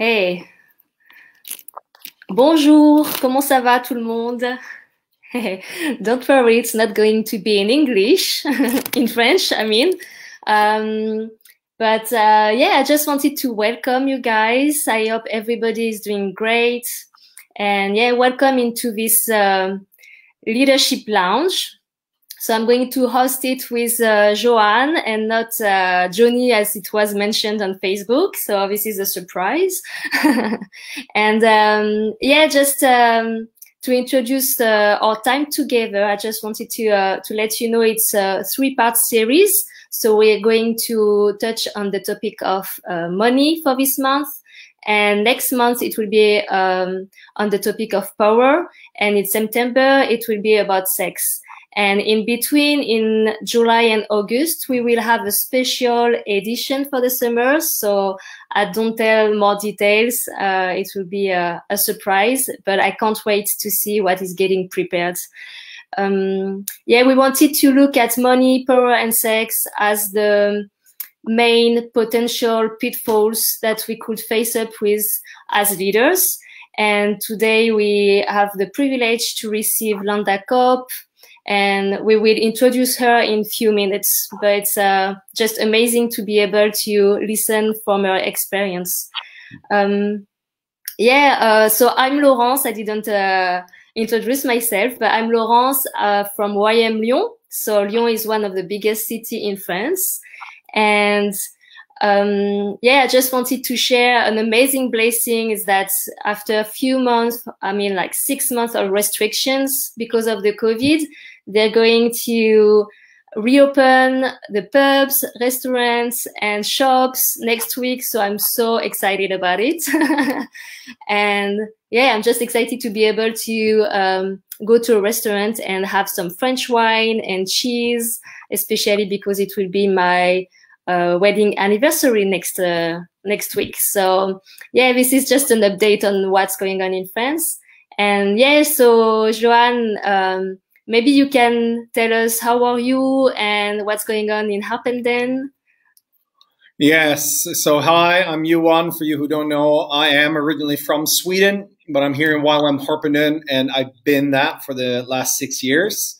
Hey. Bonjour, comment ça va tout le monde? Don't worry, it's not going to be in English, in French, I mean. Um, but uh, yeah, I just wanted to welcome you guys. I hope everybody is doing great. And yeah, welcome into this uh, leadership lounge. So I'm going to host it with uh, Joanne and not uh, Johnny as it was mentioned on Facebook. So this is a surprise. and um, yeah, just um, to introduce uh, our time together, I just wanted to uh, to let you know it's a three-part series. So we're going to touch on the topic of uh, money for this month. And next month it will be um, on the topic of power. And in September it will be about sex. And in between, in July and August, we will have a special edition for the summer. So I don't tell more details. Uh, it will be a, a, surprise, but I can't wait to see what is getting prepared. Um, yeah, we wanted to look at money, power, and sex as the main potential pitfalls that we could face up with as leaders. And today we have the privilege to receive Landa Cope, and we will introduce her in few minutes. But it's uh, just amazing to be able to listen from her experience. Um, yeah, uh, so I'm Laurence. I didn't uh, introduce myself, but I'm Laurence uh, from YWAM Lyon. So Lyon is one of the biggest city in France, and um, yeah, I just wanted to share an amazing blessing is that after a few months, I mean like six months of restrictions because of the COVID, they're going to reopen the pubs, restaurants, and shops next week. So I'm so excited about it. and yeah, I'm just excited to be able to um, go to a restaurant and have some French wine and cheese, especially because it will be my uh, wedding anniversary next uh, next week. So yeah, this is just an update on what's going on in France. And yeah, so Joanne, um, maybe you can tell us how are you and what's going on in Harpenden. Yes. So hi, I'm Yuan. For you who don't know, I am originally from Sweden, but I'm here in YWAM Harpenden, and I've been that for the last six years.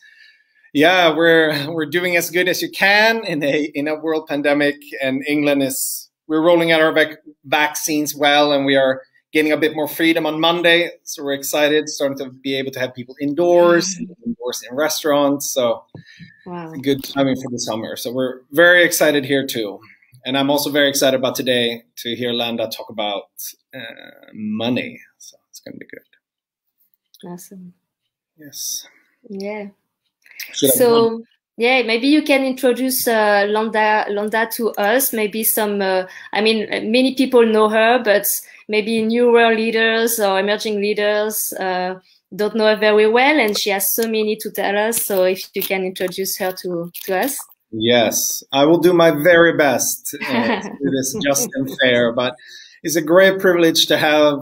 Yeah, we're we're doing as good as you can in a in a world pandemic, and England is we're rolling out our vac vaccines well, and we are getting a bit more freedom on Monday. So we're excited, starting to be able to have people indoors, indoors in restaurants. So wow. good timing for the summer. So we're very excited here too. And I'm also very excited about today to hear Landa talk about uh, money. So it's going to be good. Awesome. Yes. Yeah. So yeah, maybe you can introduce uh, Landa Landa to us. Maybe some. Uh, I mean, many people know her, but maybe newer leaders or emerging leaders uh, don't know her very well, and she has so many to tell us. So if you can introduce her to to us. Yes, I will do my very best uh, to do this just and fair. But it's a great privilege to have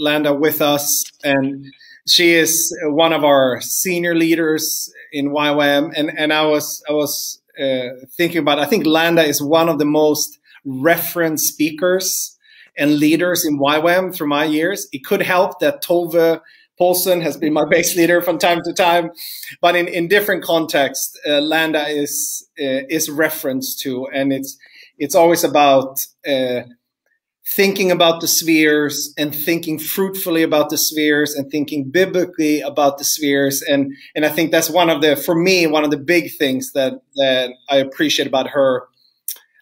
Landa with us, and she is one of our senior leaders in YWAM. And and I was I was uh, thinking about. I think Landa is one of the most reference speakers and leaders in YWAM through my years. It could help that Tove Paulsen has been my base leader from time to time, but in, in different contexts, uh, Landa is uh, is referenced to, and it's it's always about uh, thinking about the spheres and thinking fruitfully about the spheres and thinking biblically about the spheres, and and I think that's one of the for me one of the big things that that I appreciate about her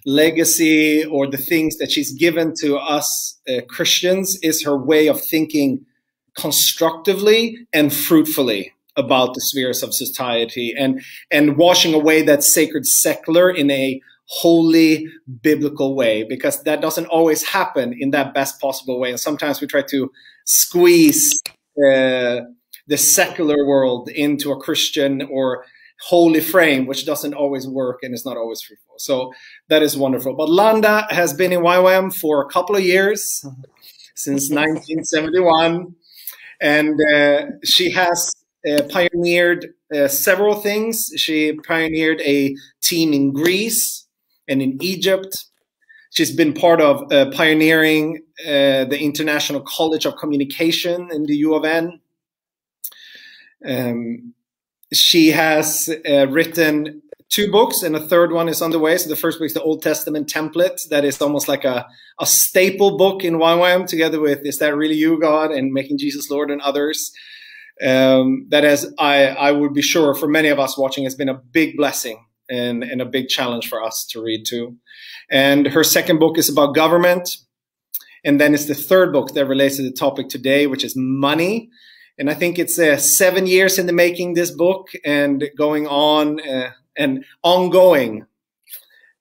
legacy or the things that she's given to us uh, Christians is her way of thinking constructively and fruitfully about the spheres of society and and washing away that sacred secular in a holy biblical way because that doesn't always happen in that best possible way and sometimes we try to squeeze uh, the secular world into a christian or holy frame, which doesn't always work and is not always fruitful. So that is wonderful. But Landa has been in YWAM for a couple of years, since 1971, and uh, she has uh, pioneered uh, several things. She pioneered a team in Greece and in Egypt. she's been part of uh, pioneering uh, the International College of Communication in the U of N. Um, she has uh, written two books, and a third one is on the way. So the first book is the Old Testament template. That is almost like a, a staple book in YWAM, together with "Is That Really You, God?" and "Making Jesus Lord" and others. Um, that has, I, I would be sure, for many of us watching, has been a big blessing and, and a big challenge for us to read too. And her second book is about government. And then it's the third book that relates to the topic today, which is money. And I think it's uh, seven years in the making, this book, and going on uh, and ongoing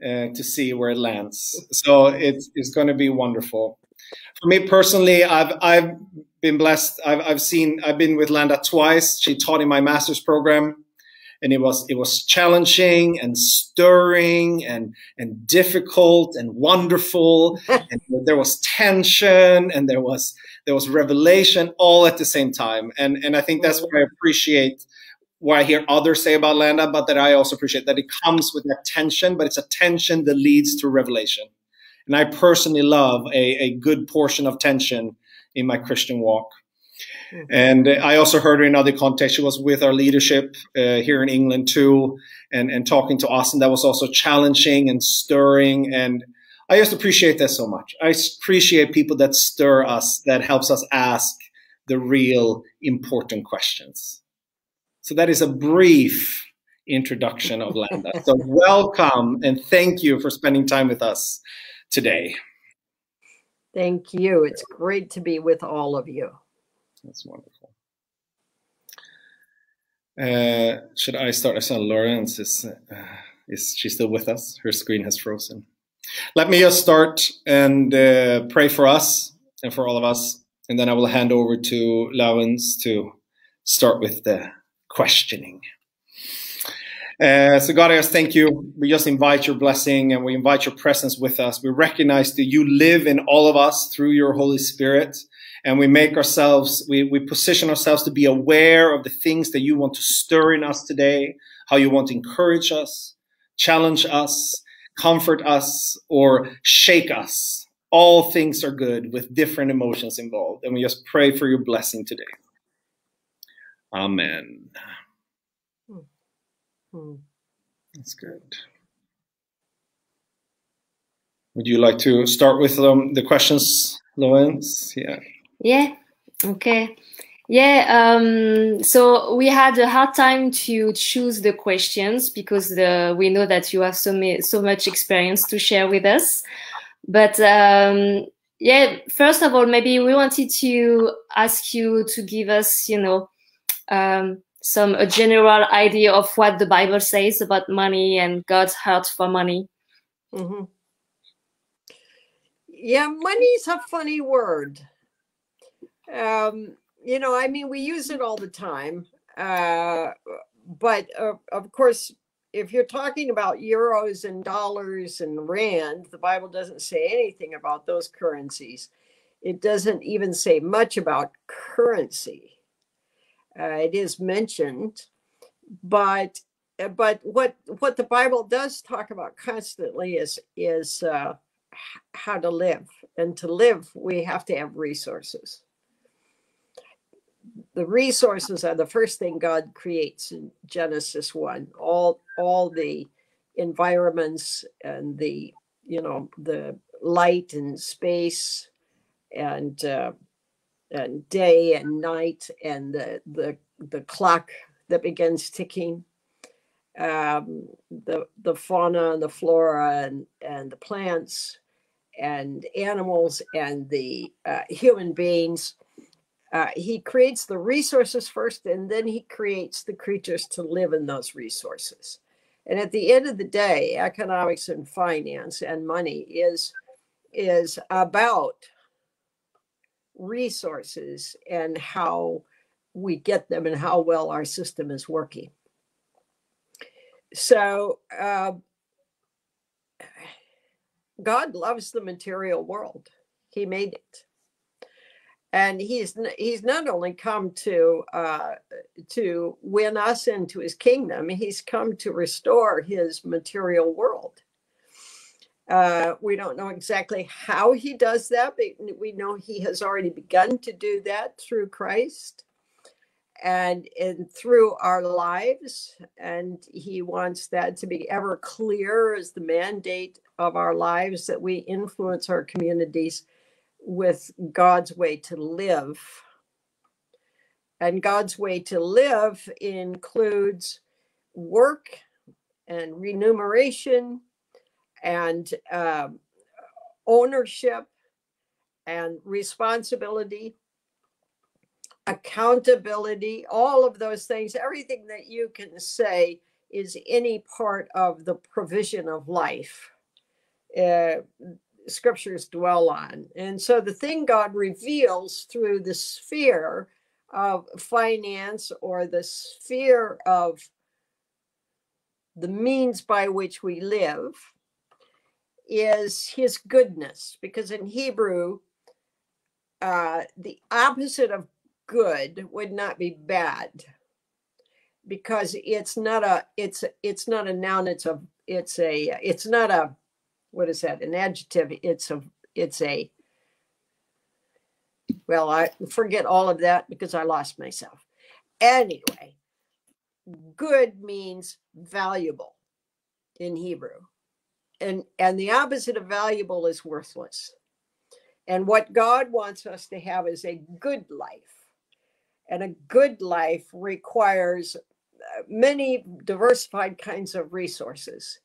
uh, to see where it lands. So it's, it's going to be wonderful. For me personally, I've, I've been blessed. I've, I've seen, I've been with Landa twice. She taught in my master's program and it was it was challenging and stirring and and difficult and wonderful. And there was tension and there was there was revelation all at the same time. And and I think that's mm-hmm. what I appreciate what I hear others say about Landa but that I also appreciate that it comes with that tension but it's a tension that leads to revelation. And I personally love a, a good portion of tension in my Christian walk Mm-hmm. And I also heard her in other contexts. She was with our leadership uh, here in England too, and, and talking to us. And that was also challenging and stirring. And I just appreciate that so much. I appreciate people that stir us, that helps us ask the real important questions. So that is a brief introduction of Landa. so welcome and thank you for spending time with us today. Thank you. It's great to be with all of you. That's wonderful. Uh, should I start? I saw Laurence is uh, is she still with us? Her screen has frozen. Let me just start and uh, pray for us and for all of us, and then I will hand over to Laurence to start with the questioning. Uh, so God, I just thank you. We just invite your blessing and we invite your presence with us. We recognize that you live in all of us through your Holy Spirit and we make ourselves, we, we position ourselves to be aware of the things that you want to stir in us today, how you want to encourage us, challenge us, comfort us, or shake us. All things are good with different emotions involved. And we just pray for your blessing today. Amen. That's good. Would you like to start with um, the questions, Laurence? Yeah. Yeah. Okay. Yeah. Um, so we had a hard time to choose the questions because the, we know that you have so so much experience to share with us. But um, yeah, first of all, maybe we wanted to ask you to give us, you know, um, some a general idea of what the Bible says about money and God's heart for money. Mm -hmm. Yeah, money's a funny word. Um, you know, I mean, we use it all the time. Uh, but uh, of course, if you're talking about euros and dollars and rand, the Bible doesn't say anything about those currencies. It doesn't even say much about currency. Uh, it is mentioned, but uh, but what what the Bible does talk about constantly is is uh, how to live, and to live we have to have resources the resources are the first thing God creates in Genesis 1. All all the environments and the you know the light and space and uh, and day and night and the the the clock that begins ticking um, the the fauna and the flora and and the plants and animals and the uh, human beings uh, he creates the resources first and then he creates the creatures to live in those resources. And at the end of the day economics and finance and money is is about resources and how we get them and how well our system is working. So uh, god loves the material world. He made it and he's he's not only come to uh, to win us into his kingdom he's come to restore his material world Uh, we don't know exactly how he does that, but we know he has already begun to do that through Christ and in through our lives. And he wants that to be ever clear as the mandate of our lives that we influence our communities with God's way to live. And God's way to live includes work and remuneration and um, ownership and responsibility, accountability, all of those things, everything that you can say is any part of the provision of life. Uh, scriptures dwell on. And so the thing God reveals through the sphere of finance or the sphere of the means by which we live is his goodness, because in Hebrew, uh, the opposite of good would not be bad because it's not a it's it's not a noun it's a it's a it's not a what is that an adjective? It's a it's a well i forget all of that because i lost myself. Anyway good means valuable in hebrew. And and the opposite of valuable is worthless. And what god wants us to have is a good life. And a good life requires uh, many diversified kinds of resources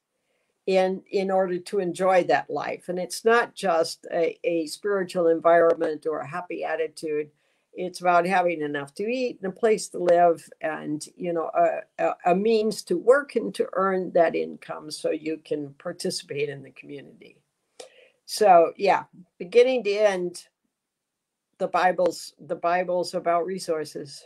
in in order to enjoy that life. And it's not just a, a spiritual environment or a happy attitude. It's about having enough to eat and a place to live and you know a, a, a means to work and to earn that income so you can participate in the community. So yeah beginning to end the bible's the bible's about resources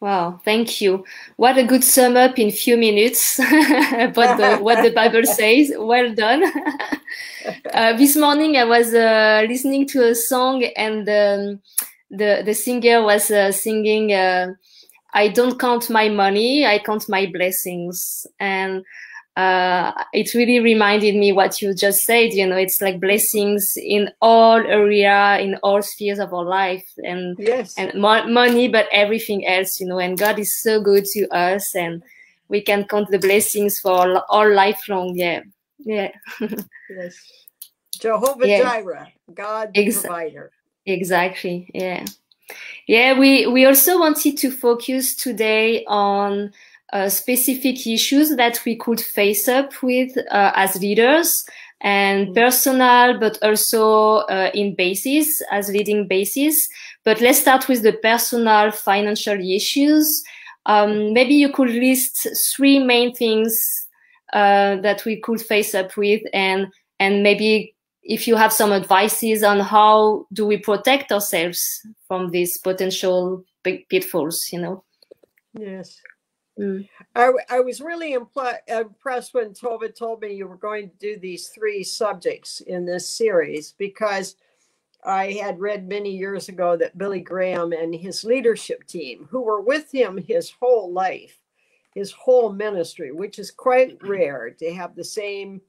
Wow, thank you. What a good sum up in few minutes about the, what the Bible says. Well done. uh, this morning I was uh, listening to a song and um, the the singer was uh, singing uh, I don't count my money, I count my blessings. And uh, it really reminded me what you just said. You know, it's like blessings in all area, in all spheres of our life, and yes. and mo- money, but everything else. You know, and God is so good to us, and we can count the blessings for all, lifelong. Yeah, yeah. yes. Jehovah yeah. Jireh, God the Ex- provider. Exactly. Yeah. Yeah, we, we also wanted to focus today on uh, specific issues that we could face up with uh, as leaders and mm. personal, but also uh, in basis as leading basis. But let's start with the personal financial issues. Um, maybe you could list three main things uh, that we could face up with, and and maybe if you have some advices on how do we protect ourselves from these potential pitfalls, you know. Yes. Mm. I, I was really impl- impressed when Tova told me you were going to do these three subjects in this series because I had read many years ago that Billy Graham and his leadership team, who were with him his whole life, his whole ministry, which is quite rare to have the same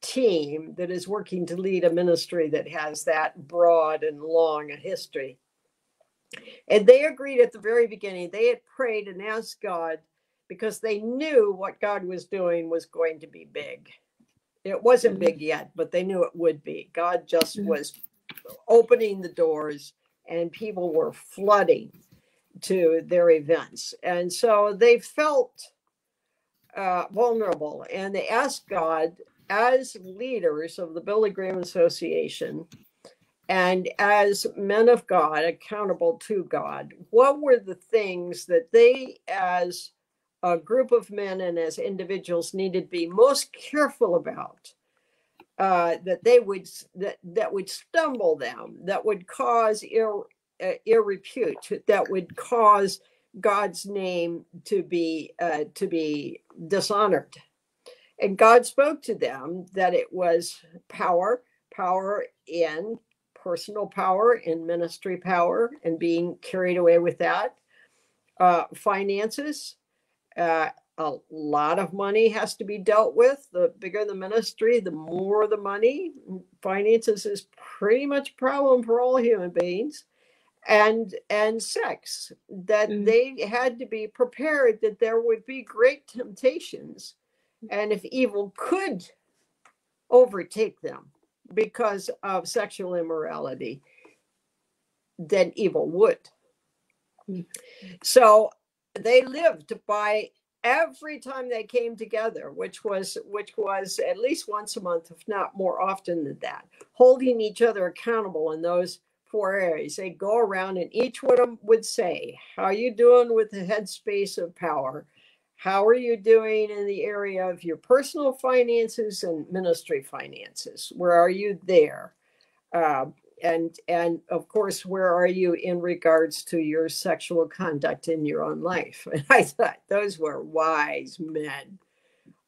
team that is working to lead a ministry that has that broad and long a history. And they agreed at the very beginning, they had prayed and asked God because they knew what God was doing was going to be big. It wasn't mm-hmm. big yet, but they knew it would be. God just was opening the doors and people were flooding to their events. And so they felt uh, vulnerable and they asked God, as leaders of the Billy Graham Association and as men of God, accountable to God, what were the things that they, as a group of men and as individuals needed to be most careful about uh, that they would that that would stumble them that would cause ill, uh, ill repute that would cause God's name to be uh, to be dishonored. And God spoke to them that it was power power in personal power in ministry power and being carried away with that uh, finances uh, a lot of money has to be dealt with. The bigger the ministry, the more the money. Finances is pretty much a problem for all human beings. And and sex that mm. they had to be prepared that there would be great temptations, and if evil could overtake them because of sexual immorality, then evil would. Mm. So they lived by every time they came together which was which was at least once a month if not more often than that holding each other accountable in those four areas. They go around and each one of them would say how are you doing with the headspace of power? How are you doing in the area of your personal finances and ministry finances? Where are you there? Uh, and and of course where are you in regards to your sexual conduct in your own life? And i thought those were wise men.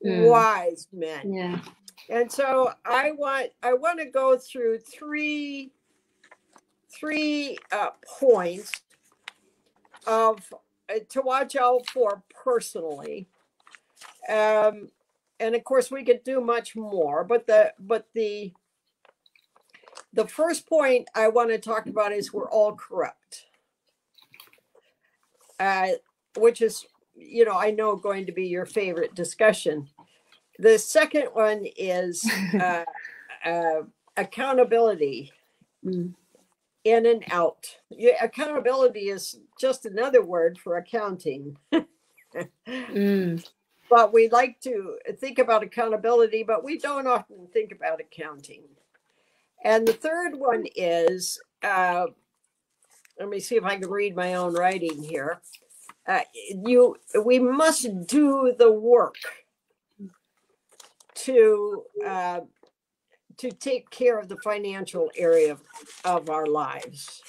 Mm. wise men. Yeah. And so i want i want to go through three three uh, points of uh, to watch out for personally. Um and of course we could do much more but the but the the first point I want to talk about is we're all corrupt, uh, which is, you know, I know going to be your favorite discussion. The second one is uh, uh, accountability. Mm. In and out. Yeah, accountability is just another word for accounting. mm. But we like to think about accountability, but we don't often think about accounting. And the third one is uh, let me see if I can read my own writing here. Uh, you, we must do the work to uh, to take care of the financial area of, of our lives.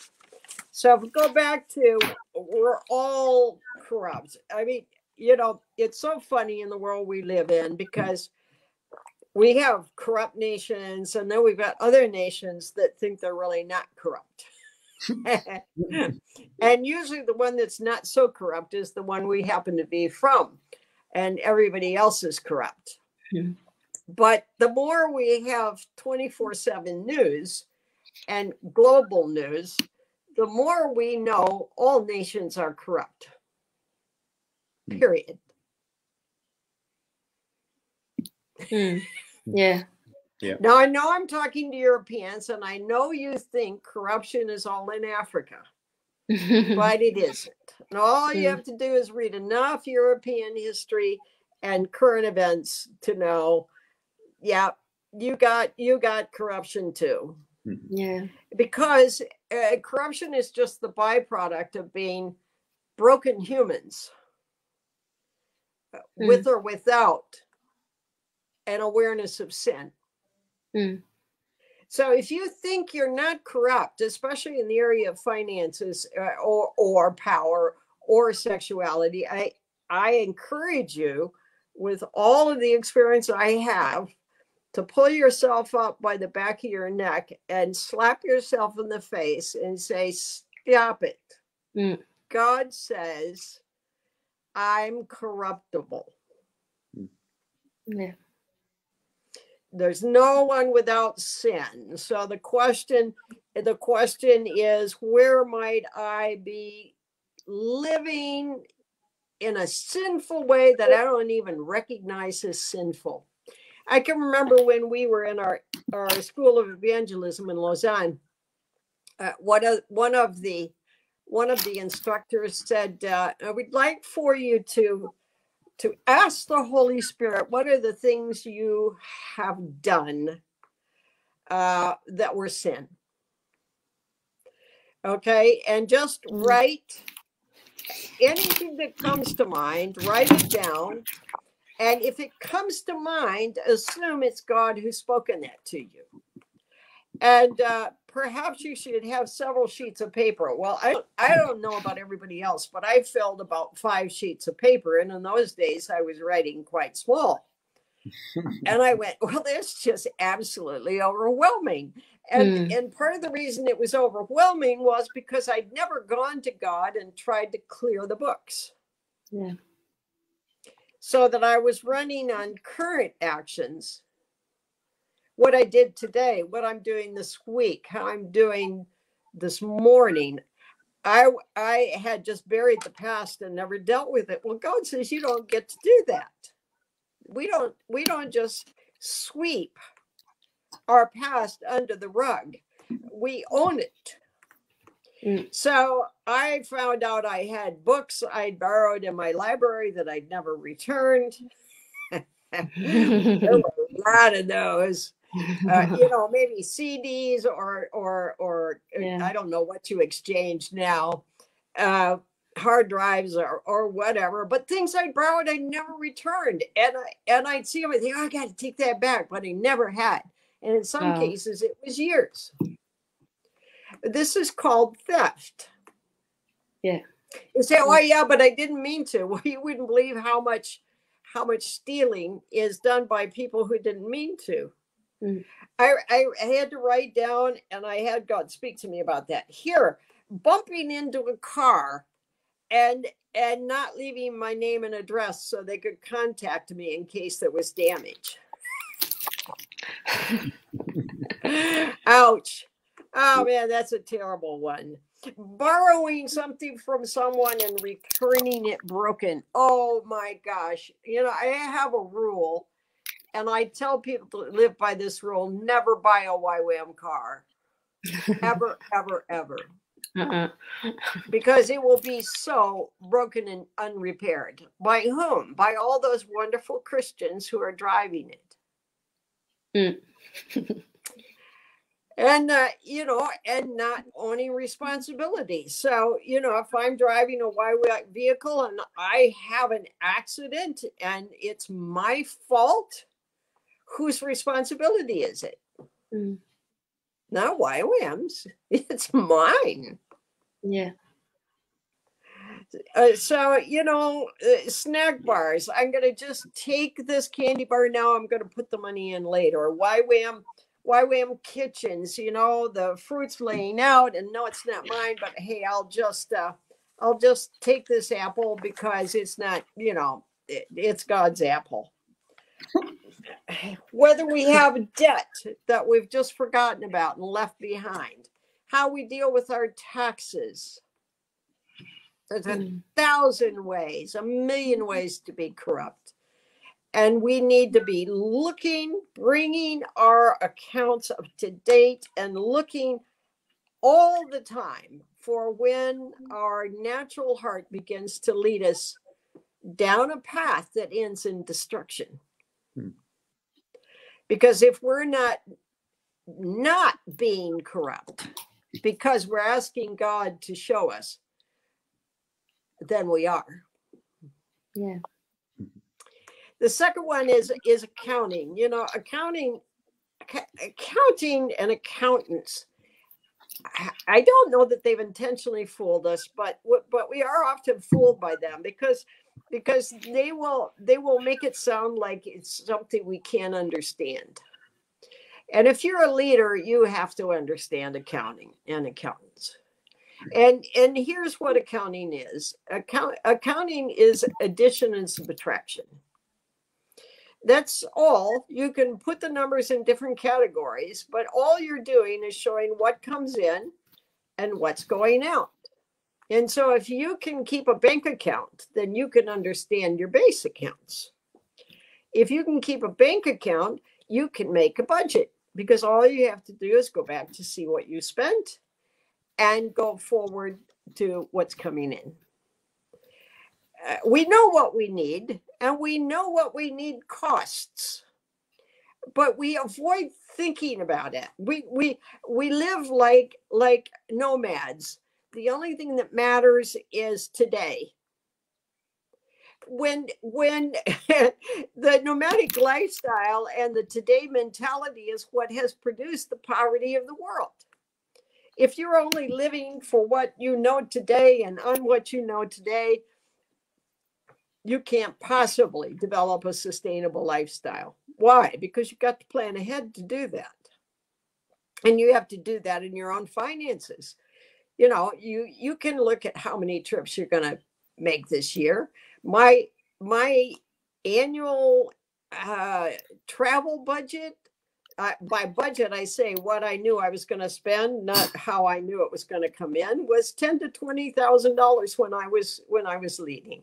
So if we go back to we're all corrupt. I mean, you know, it's so funny in the world we live in because we have corrupt nations and then we've got other nations that think they're really not corrupt and usually the one that's not so corrupt is the one we happen to be from and everybody else is corrupt yeah. but the more we have 24-7 news and global news the more we know all nations are corrupt hmm. period Mm. Yeah. Yeah. Now I know I'm talking to Europeans, and I know you think corruption is all in Africa, but it isn't. And all you hmm. have to do is read enough European history and current events to know, yeah, you got you got corruption too. Mm-hmm. Yeah. Because uh, corruption is just the byproduct of being broken humans, mm. with or without and awareness of sin. Mm. So if you think you're not corrupt, especially in the area of finances uh, or or power or sexuality, I I encourage you with all of the experience I have to pull yourself up by the back of your neck and slap yourself in the face and say stop it. Mm. God says I'm corruptible. Yeah there's no one without sin. So the question the question is where might i be living in a sinful way that i don't even recognize as sinful? I can remember when we were in our our school of evangelism in lausanne uh, one of one of the one of the instructors said uh, i would like for you to to ask the Holy Spirit, what are the things you have done uh, that were sin? Okay, and just mm. write anything that comes to mind, write it down. And if it comes to mind, assume it's God who's spoken that to you. And uh, perhaps you should have several sheets of paper. Well, I I don't know about everybody else, but I filled about five sheets of paper, and in those days I was writing quite small. and I went, well, that's just absolutely overwhelming. And mm. and part of the reason it was overwhelming was because I'd never gone to God and tried to clear the books. Yeah. so that I was running on current actions. What I did today, what I'm doing this week, how I'm doing this morning. I I had just buried the past and never dealt with it. Well, God says you don't get to do that. We don't we don't just sweep our past under the rug. We own it. Mm. So I found out I had books I'd borrowed in my library that I'd never returned. there were a lot of those. Uh, you know, maybe CDs or or or uh, yeah. I don't know what you exchange now, uh, hard drives or or whatever. But things I borrowed, I never returned, and I and I'd see them and think, oh, I got to take that back, but I never had. And in some cases, it was years. This is called theft. Yeah. You say, "Oh yeah, but I didn't mean to." Well, you wouldn't believe how much how much stealing is done by people who didn't mean to. Mm. I, I had to write down, and I had God speak to me about that. Here, bumping into a car, and and not leaving my name and address so they could contact me in case there was damage. Ouch. Oh man, that's a terrible one. Borrowing something from someone and returning it broken. Oh my gosh. You know, I have a rule, and I tell people to live by this rule never buy a YWAM car. ever, ever, ever. Uh-uh. because it will be so broken and unrepaired. By whom? By all those wonderful Christians who are driving it. Mm. and uh, you know, and not owning responsibility. So you know, if I'm driving a a Y vehicle and I have an accident and it's my fault, whose responsibility is it? Mm. Not YWAM's. It's mine. Yeah. Uh, so you know uh, snack bars i'm going to just take this candy bar now i'm going to put the money in later YWAM YWAM kitchens, you know, the fruit's laying out and no, it's not mine, but hey, I'll just, uh, I'll just take this apple because it's not, you know, it, it's God's apple. Whether we have debt that we've just forgotten about and left behind, how we deal with our taxes. There's a mm. thousand ways, a million ways to be corrupt and we need to be looking, bringing our accounts up to date and looking all the time for when our natural heart begins to lead us down a path that ends in destruction. Hmm. Because if we're not not being corrupt because we're asking God to show us, then we are. Yeah. The second one is is accounting. You know, accounting, accounting, and accountants. I don't know that they've intentionally fooled us, but but we are often fooled by them because because they will they will make it sound like it's something we can't understand. And if you're a leader, you have to understand accounting and accountants. And and here's what accounting is. Account, accounting is addition and subtraction. That's all. You can put the numbers in different categories, but all you're doing is showing what comes in and what's going out. And so if you can keep a bank account, then you can understand your base accounts. If you can keep a bank account, you can make a budget because all you have to do is go back to see what you spent and go forward to what's coming in. Uh, we know what we need and we know what we need costs but we avoid thinking about it we we we live like like nomads the only thing that matters is today when when the nomadic lifestyle and the today mentality is what has produced the poverty of the world if you're only living for what you know today and on what you know today you can't possibly develop a sustainable lifestyle. Why? Because you've got to plan ahead to do that. And you have to do that in your own finances. You know, you you can look at how many trips you're going to make this year. My my annual uh, travel budget. Uh, by budget, I say what I knew I was going to spend, not how I knew it was going to come in. Was ten to twenty thousand dollars when I was when I was leading,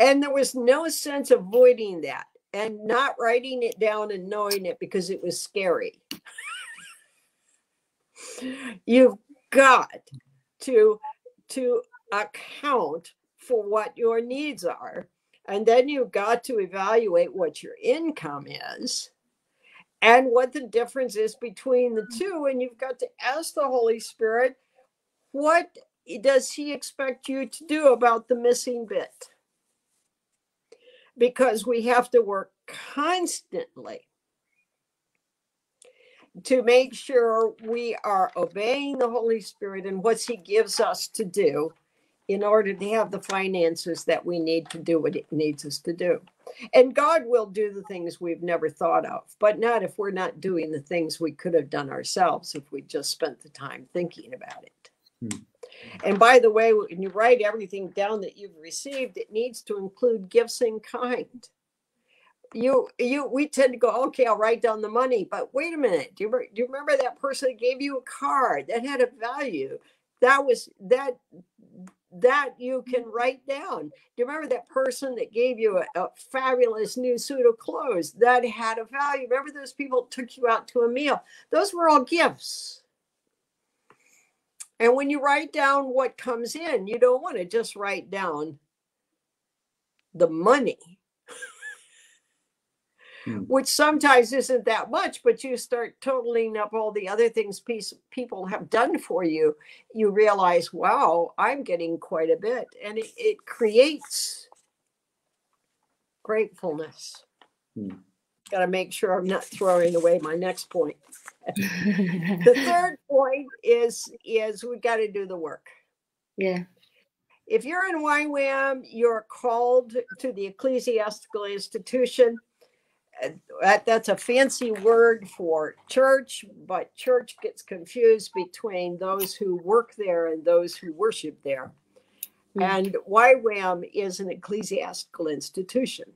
and there was no sense avoiding that and not writing it down and knowing it because it was scary. You've got to to account for what your needs are. And then you've got to evaluate what your income is and what the difference is between the mm-hmm. two. And you've got to ask the Holy Spirit, what does He expect you to do about the missing bit? Because we have to work constantly to make sure we are obeying the Holy Spirit and what He gives us to do in order to have the finances that we need to do what it needs us to do. And God will do the things we've never thought of, but not if we're not doing the things we could have done ourselves if we just spent the time thinking about it. Hmm. And by the way, when you write everything down that you've received, it needs to include gifts in kind. You, you, we tend to go, okay, I'll write down the money, but wait a minute. Do you, do you remember that person that gave you a card that had a value? That was that that you can mm-hmm. write down. Do you remember that person that gave you a, a, fabulous new suit of clothes that had a value? Remember those people took you out to a meal? Those were all gifts. And when you write down what comes in, you don't want to just write down the money mm. which sometimes isn't that much, but you start totaling up all the other things piece, people have done for you, you realize, wow, I'm getting quite a bit. And it, it creates gratefulness. Mm. Got to make sure I'm not throwing away my next point. the third point is is we got to do the work. Yeah if you're in YWAM, you're called to the ecclesiastical institution that, that's a fancy word for church, but church gets confused between those who work there and those who worship there. Mm-hmm. And YWAM is an ecclesiastical institution.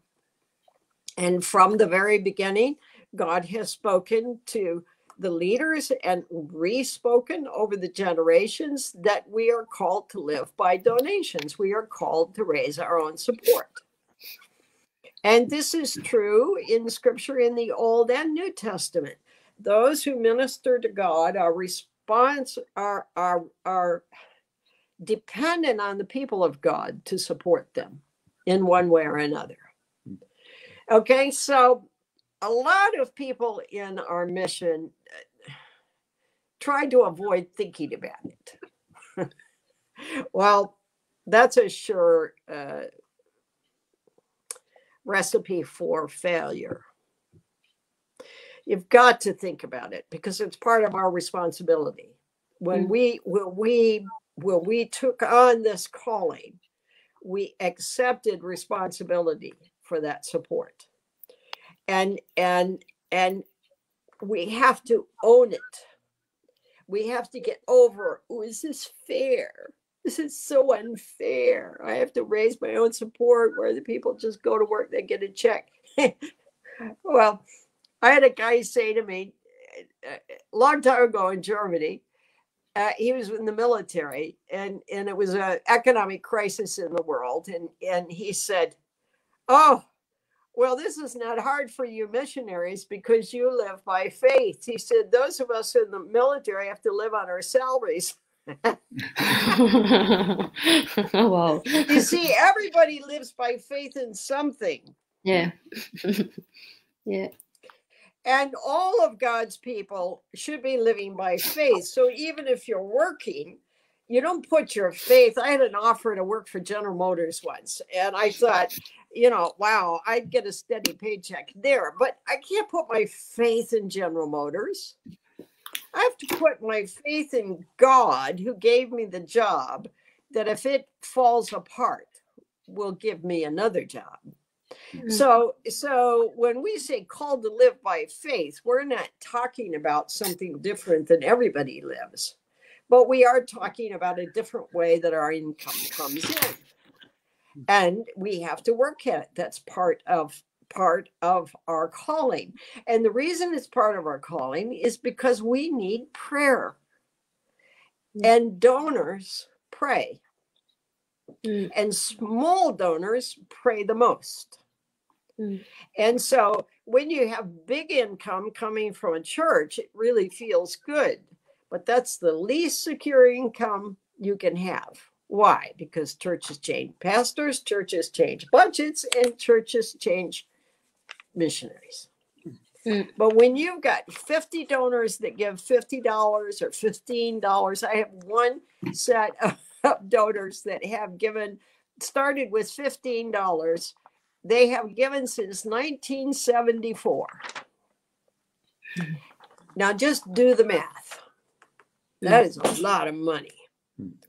And from the very beginning, God has spoken to the leaders and re-spoken over the generations that we are called to live by donations. We are called to raise our own support. And this is true in scripture in the Old and New Testament. Those who minister to God are response are are are dependent on the people of God to support them in one way or another. Okay, so a lot of people in our mission uh, try to avoid thinking about it. well, that's a sure uh, recipe for failure. You've got to think about it because it's part of our responsibility. When mm. we when we when we took on this calling, we accepted responsibility for that support. And and and we have to own it. We have to get over, oh, is this fair? This is so unfair. I have to raise my own support where the people just go to work, they get a check. well, I had a guy say to me a uh, long time ago in Germany, uh, he was in the military and, and it was an economic crisis in the world. And, and he said, Oh, well, this is not hard for you missionaries because you live by faith. He said, Those of us in the military have to live on our salaries. wow. You see, everybody lives by faith in something. Yeah. yeah. And all of God's people should be living by faith. So even if you're working, you don't put your faith. I had an offer to work for General Motors once, and I thought, you know, wow, I'd get a steady paycheck there, but I can't put my faith in General Motors. I have to put my faith in God who gave me the job that if it falls apart, will give me another job. Mm-hmm. So so when we say called to live by faith, we're not talking about something different than everybody lives. But we are talking about a different way that our income comes in. and we have to work at it that's part of part of our calling. And the reason it's part of our calling is because we need prayer. And donors pray. Mm. and small donors pray the most. Mm. and so when you have big income coming from a church it really feels good. But that's the least secure income you can have. Why? Because churches change pastors churches change budgets and churches change missionaries. Mm. but when you've got 50 donors that give $50 or $15 i have one set of donors that have given started with $15 they have given since 1974 now just do the math. That is a lot of money.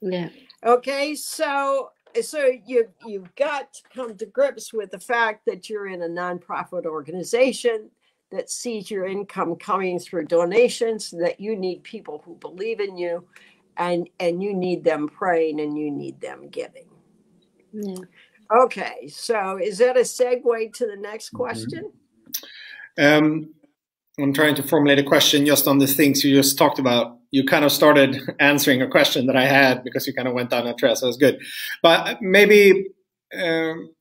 Yeah. Okay, so so you you've got to come to grips with the fact that you're in a nonprofit organization that sees your income coming through donations, that you need people who believe in you and and you need them praying and you need them giving. Yeah. Okay, so is that a segue to the next question? Um, I'm trying to formulate a question just on the things you just talked about. You kind of started answering a question that I had because you kind of went down a trail, so it's good. But maybe, um,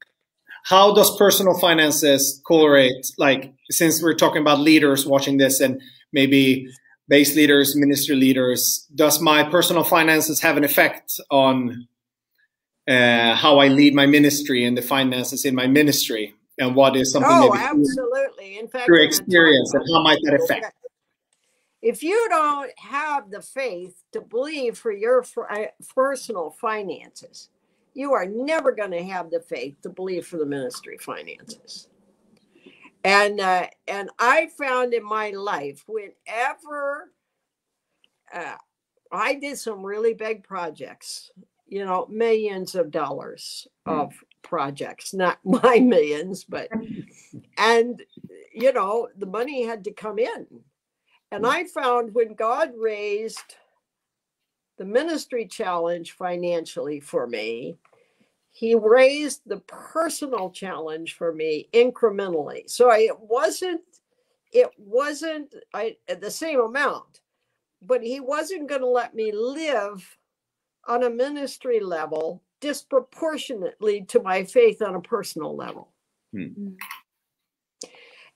how does personal finances correlate? Like, since we're talking about leaders watching this, and maybe base leaders, ministry leaders, does my personal finances have an effect on uh, how I lead my ministry and the finances in my ministry? And what is something Oh, absolutely. In fact, through I'm gonna talk experience and how might that affect? If you don't have the faith to believe for your personal finances, you are never going to have the faith to believe for the ministry finances. And uh, and I found in my life, whenever uh, I did some really big projects, you know, millions of dollars of projects, not my millions, but and you know, the money had to come in. And mm. I found when God raised the ministry challenge financially for me, he raised the personal challenge for me incrementally. So I, it wasn't it wasn't I, the same amount, but he wasn't going to let me live on a ministry level disproportionately to my faith on a personal level. Mm.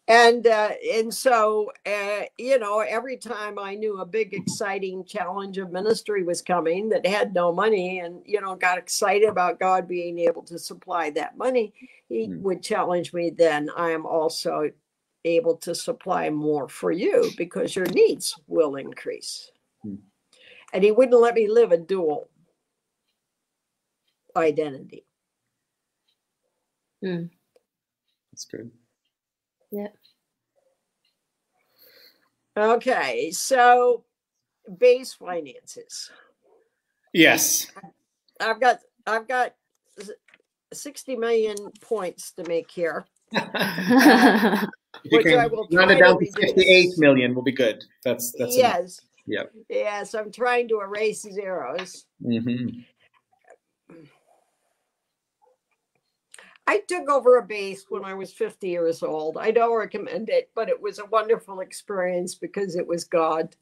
And uh, and so uh, you know, every time I knew a big exciting challenge of ministry was coming that had no money, and you know, got excited about God being able to supply that money, He Mm. would challenge me. Then I am also able to supply more for you because your needs will increase. Mm. And He wouldn't let me live a dual identity. Mm. That's good. Yeah. Okay, so base finances. Yes. I've got I've got 60 million points to make here. you Which I will round try it to down to reduce. 58 million will be good. That's that's enough. yes. Yep. Yes, I'm trying to erase zeros. Mhm. I took over a base when I was 50 years old. I don't recommend it, but it was a wonderful experience because it was God.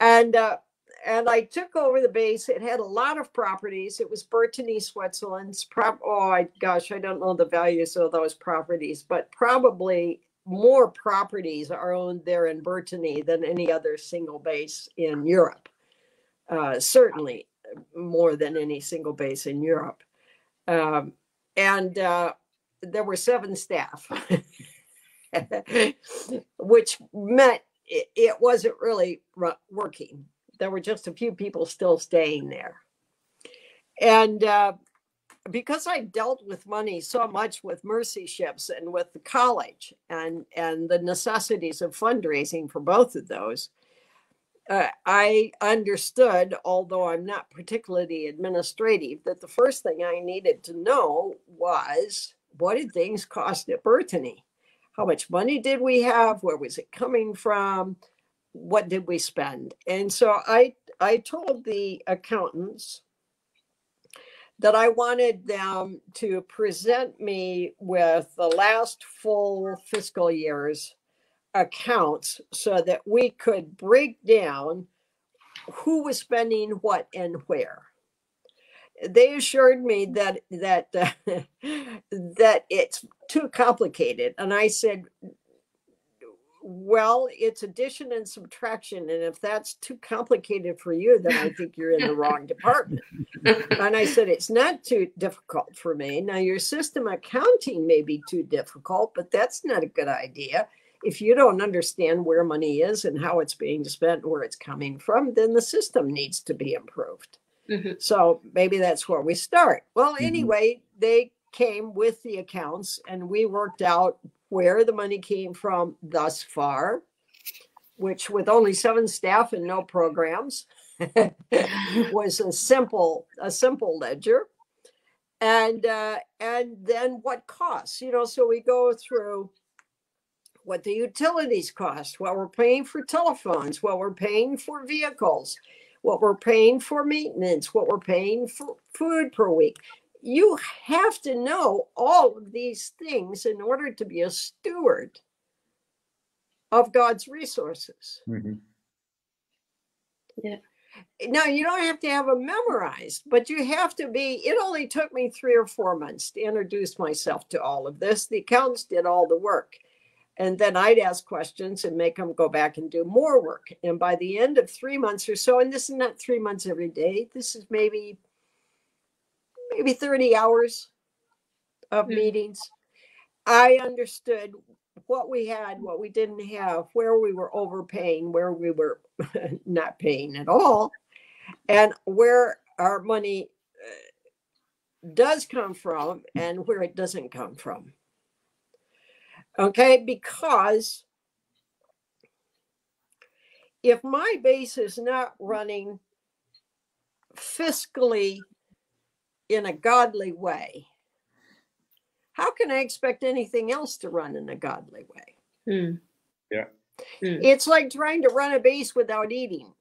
And uh, and I took over the base. It had a lot of properties. It was Burtigny, Switzerland's prop. Oh, I, gosh, I don't know the values of those properties, but probably more properties are owned there in Burtigny than any other single base in Europe. Uh, certainly more than any single base in Europe. Um, and uh, there were seven staff, which meant it, it wasn't really working. There were just a few people still staying there. And uh, because I dealt with money so much with mercy ships and with the college and, and the necessities of fundraising for both of those, uh, I understood, although I'm not particularly administrative, that the first thing I needed to know was what did things cost at Burtigny? How much money did we have? Where was it coming from? What did we spend? And so I I told the accountants that I wanted them to present me with the last full fiscal year's accounts so that we could break down who was spending what and where. They assured me that that uh, that it's too complicated, and I said, well, it's addition and subtraction. And if that's too complicated for you, then I think you're in the wrong department. And I said, it's not too difficult for me. Now, your system accounting may be too difficult, but that's not a good idea. If you don't understand where money is and how it's being spent, where it's coming from, then the system needs to be improved. Mm-hmm. So maybe that's where we start. Well, mm-hmm. anyway, they came with the accounts and we worked out where the money came from thus far, which with only seven staff and no programs was a simple a simple ledger and uh, and then what costs you know so we go through what the utilities cost what we're paying for telephones what we're paying for vehicles what we're paying for maintenance what we're paying for food per week you have to know all of these things in order to be a steward of God's resources. Mm-hmm. Yeah. Now, you don't have to have them memorized, but you have to be. It only took me three or four months to introduce myself to all of this. The accountants did all the work. And then I'd ask questions and make them go back and do more work. And by the end of three months or so, and this is not three months every day, this is maybe maybe 30 hours of mm. meetings. I understood what we had, what we didn't have, where we were overpaying, where we were not paying at all, and where our money uh, does come from and where it doesn't come from. Okay, because if my base is not running fiscally in a godly way, how can I expect anything else to run in a godly way? Mm. Yeah. Mm. It's like trying to run a base without eating.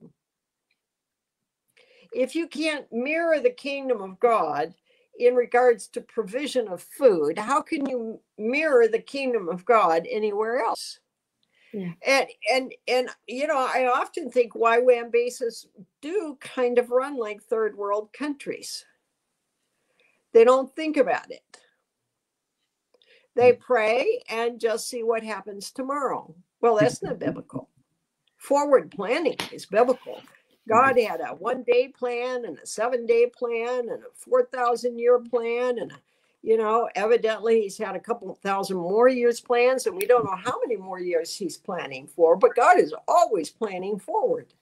If you can't mirror the kingdom of God in regards to provision of food, how can you mirror the kingdom of God anywhere else? Yeah. And and and you know, I often think YWAM bases do kind of run like third world countries. They don't think about it. They hmm. pray and just see what happens tomorrow. Well, that's not biblical. Forward planning is biblical. God had a one day plan and a seven day plan and a 4,000 year plan. And, you know, evidently he's had a couple thousand more years plans, and we don't know how many more years he's planning for, but God is always planning forward.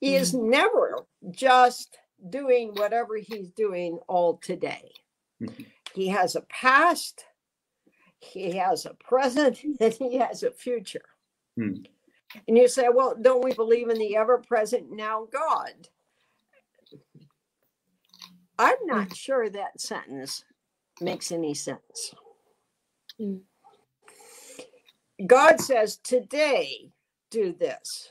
He is hmm. never just doing whatever he's doing all today. Mm-hmm. He has a past, he has a present, and he has a future. Mm. And you say, well, don't we believe in the ever present now God? I'm not mm. sure that sentence makes any sense. Mm. God says, today, do this.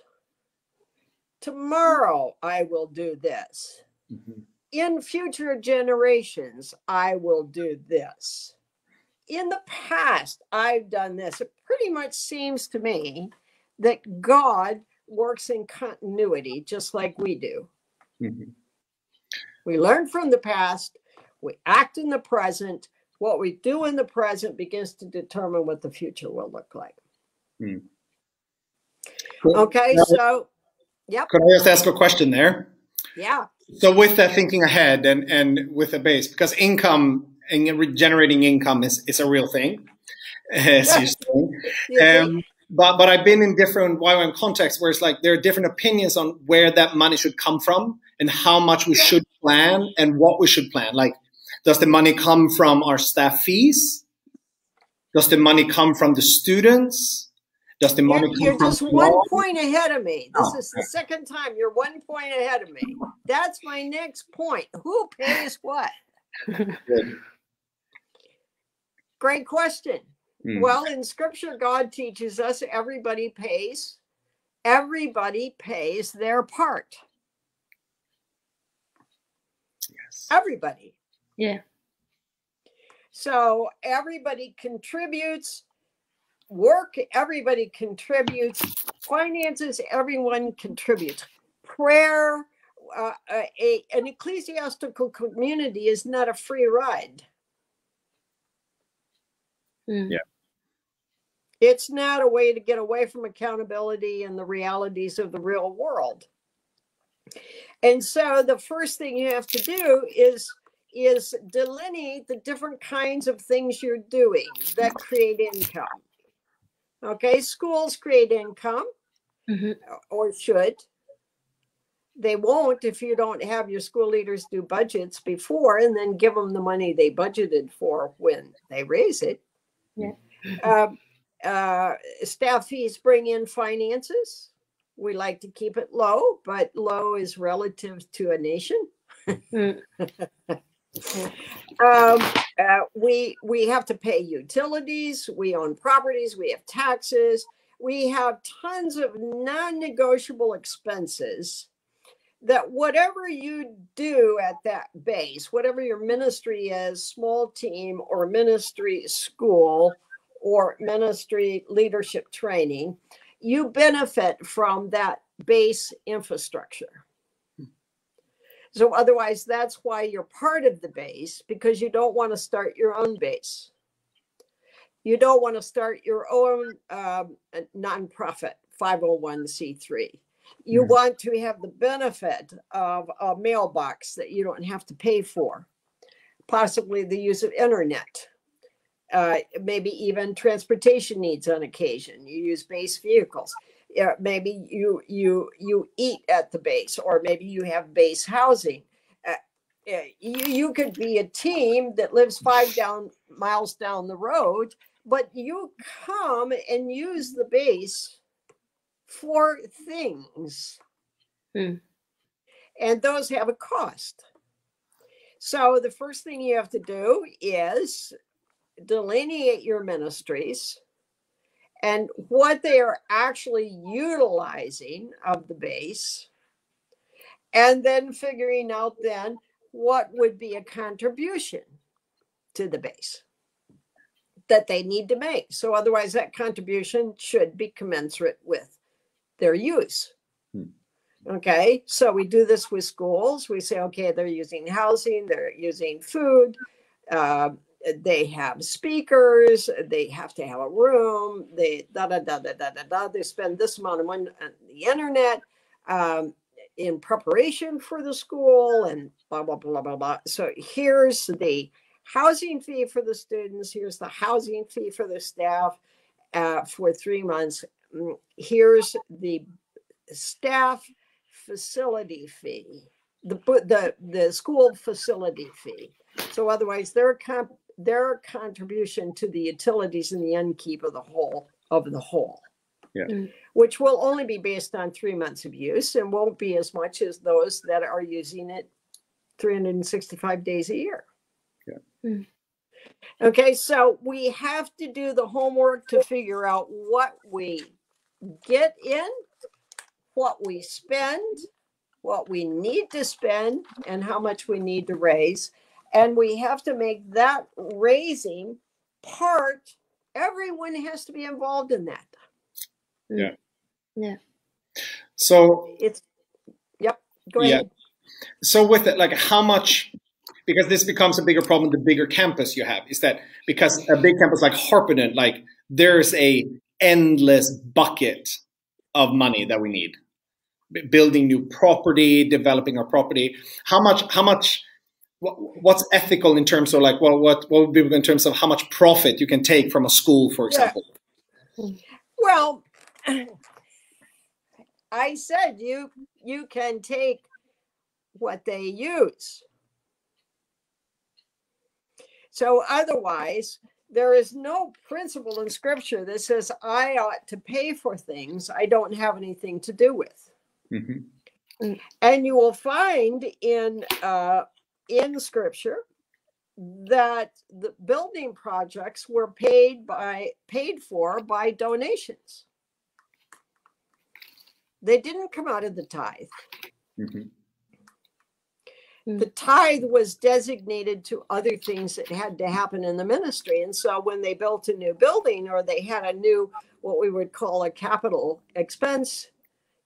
Tomorrow, I will do this. Mm-hmm. In future generations, I will do this. In the past, I've done this. It pretty much seems to me that God works in continuity, just like we do. Mm-hmm. We learn from the past, we act in the present. What we do in the present begins to determine what the future will look like. Mm. Okay, so, yep. Could I just ask a question there? Yeah. So with that thinking ahead and and with a base, because income and generating income is is a real thing, as you say. Um, but but I've been in different YWAM contexts where it's like there are different opinions on where that money should come from and how much we should plan and what we should plan. Like, does the money come from our staff fees? Does the money come from the students? Does the money you're, you're just one point ahead of me. This oh, is the second time you're one point ahead of me. That's my next point. Who pays what? Good. Great question. Mm. Well, in scripture, God teaches us everybody pays. Everybody pays their part. Yes. Everybody. Yeah. So everybody contributes, work, everybody contributes, finances, everyone contributes. Prayer, uh, a, an ecclesiastical community is not a free ride. Mm. Yeah. It's not a way to get away from accountability and the realities of the real world. And so the first thing you have to do is is delineate the different kinds of things you're doing that create income. Okay, schools create income Mhm. or should. They won't if you don't have your school leaders do budgets before and then give them the money they budgeted for when they raise it. Yeah. Um, uh, staff fees bring in finances. We like to keep it low, but low is relative to a nation. Mm. Um, uh, we we have to pay utilities. We own properties. We have taxes. We have tons of non-negotiable expenses that whatever you do at that base, whatever your ministry is, small team or ministry school or ministry leadership training, you benefit from that base infrastructure. So otherwise, that's why you're part of the base because you don't want to start your own base. You don't want to start your own um, nonprofit 501c3. You Mhm. want to have the benefit of a mailbox that you don't have to pay for, possibly the use of internet, uh, maybe even transportation needs on occasion. You use base vehicles maybe you you you eat at the base or maybe you have base housing uh, uh, you, you could be a team that lives five down miles down the road but you come and use the base for things Hmm. and those have a cost so the first thing you have to do is delineate your ministries and what they are actually utilizing of the base and then figuring out then what would be a contribution to the base that they need to make. So otherwise that contribution should be commensurate with their use. Hmm. okay so we do this with schools. We say okay they're using housing they're using food uh, they have speakers, they have to have a room, they da da da da da da da. They spend this amount of money on the internet um, in preparation for the school and blah blah blah blah blah. So here's the housing fee for the students. Here's the housing fee for the staff uh, for three months. Mm, Here's the staff facility fee, the the the school facility fee. So otherwise, their comp, their contribution to the utilities and the upkeep of the whole of the whole, Yeah. Mm. which will only be based on three months of use and won't be as much as those that are using it 365 days a year. Yeah. Mm. Okay, so we have to do the homework to figure out what we get in, what we spend, what we need to spend, and how much we need to raise. And we have to make that raising part, everyone has to be involved in that. Yeah. Yeah. So It's, yep, go Yeah. ahead. so with it, like how much because this becomes a bigger problem the bigger campus you have is that because a big campus like Harpenden, like there's a endless bucket of money that we need. B- Building new property, developing our property. How much how much what, what's ethical in terms of like well what what would be in terms of how much profit you can take from a school, for Yeah. example? Well, I said you you can take what they use. So otherwise, there is no principle in scripture that says I ought to pay for things I don't have anything to do with. Mhm. And you will find in uh, in scripture that the building projects were paid by paid for by donations. They didn't come out of the tithe. Mhm. Mm. The tithe was designated to other things that had to happen in the ministry. And so when they built a new building or they had a new, what we would call a capital expense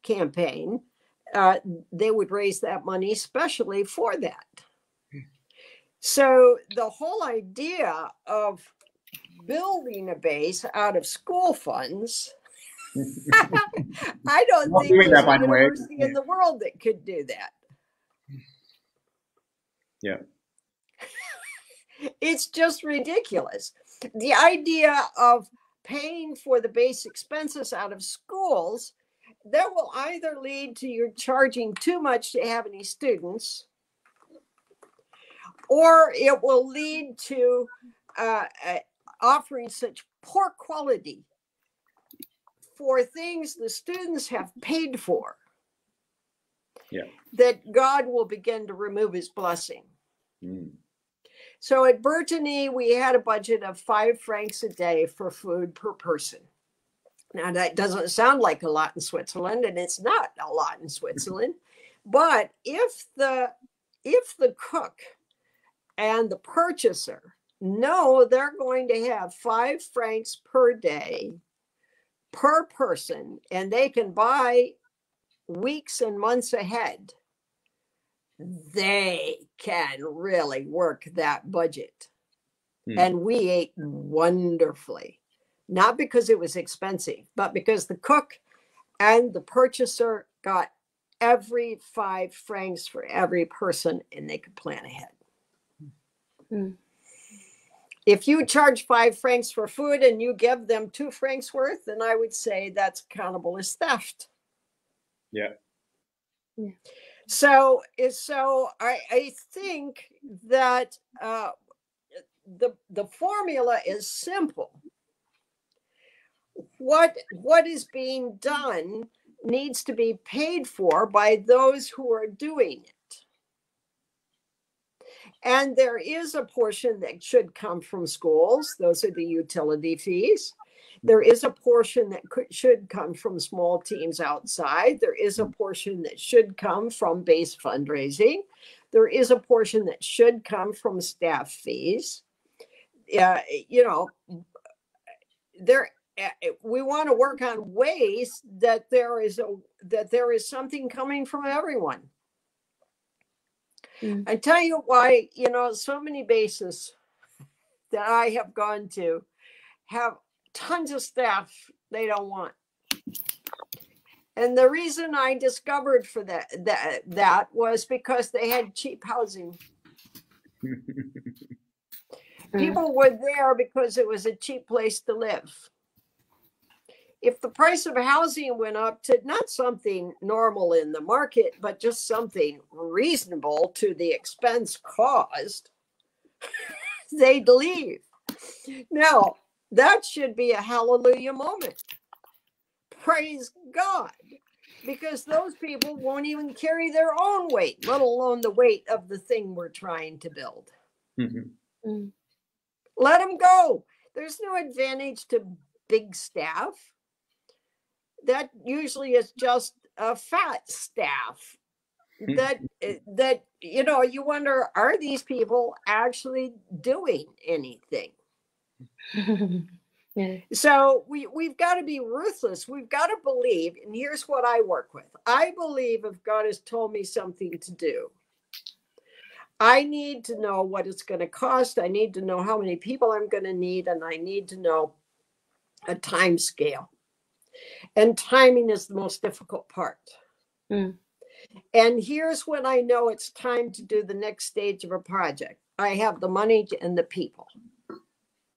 campaign, uh, they would raise that money specially for that. So the whole idea of building a base out of school funds, I don't think there's that, a university in the world that could do that. Yeah. it's just ridiculous. The idea of paying for the base expenses out of schools that will either lead to you charging too much to have any students or it will lead to uh, offering such poor quality for things the students have paid for yeah. that God will begin to remove his blessing. Mm. So at Burtigny, we had a budget of five francs a day for food per person. Now that doesn't sound like a lot in Switzerland, and it's not a lot in Switzerland. but if the if the cook and the purchaser know they're going to have five francs per day per person, and they can buy weeks and months ahead, they can really work that budget. Hmm. And we ate wonderfully, not because it was expensive, but because the cook and the purchaser got every five francs for every person and they could plan ahead. Hmm. If you charge five francs for food and you give them two francs worth, then I would say that's countable as theft. Yeah. yeah. So, so I, I think that uh, the the formula is simple. What what is being done needs to be paid for by those who are doing it. And there is a portion that should come from schools. Those are the utility fees. There is a portion that could, should come from small teams outside. There is a portion that should come from base fundraising. There is a portion that should come from staff fees. Yeah, you know, there eh, we want to work on ways that there is a that there is something coming from everyone. Mm. I tell you why, you know, so many bases that I have gone to have tons of staff they don't want. And the reason I discovered for that that that was because they had cheap housing. People were there because it was a cheap place to live if the price of housing went up to not something normal in the market, but just something reasonable to the expense caused, they'd leave. Now, that should be a hallelujah moment. Praise God. Because those people won't even carry their own weight, let alone the weight of the thing we're trying to build. Mm-hmm. Mm. Let them go. There's no advantage to big staff that usually is just a fat staff hmm. that eh, that you know you wonder are these people actually doing anything? Yeah. so we we've got to be ruthless. We've got to believe and here's what i work with. I believe if god has told me something to do i need to know what it's going to cost. I need to know how many people i'm going to need and i need to know a time scale and timing is the most difficult part. Mm. And here's when I know it's time to do the next stage of a project I have the money and the people.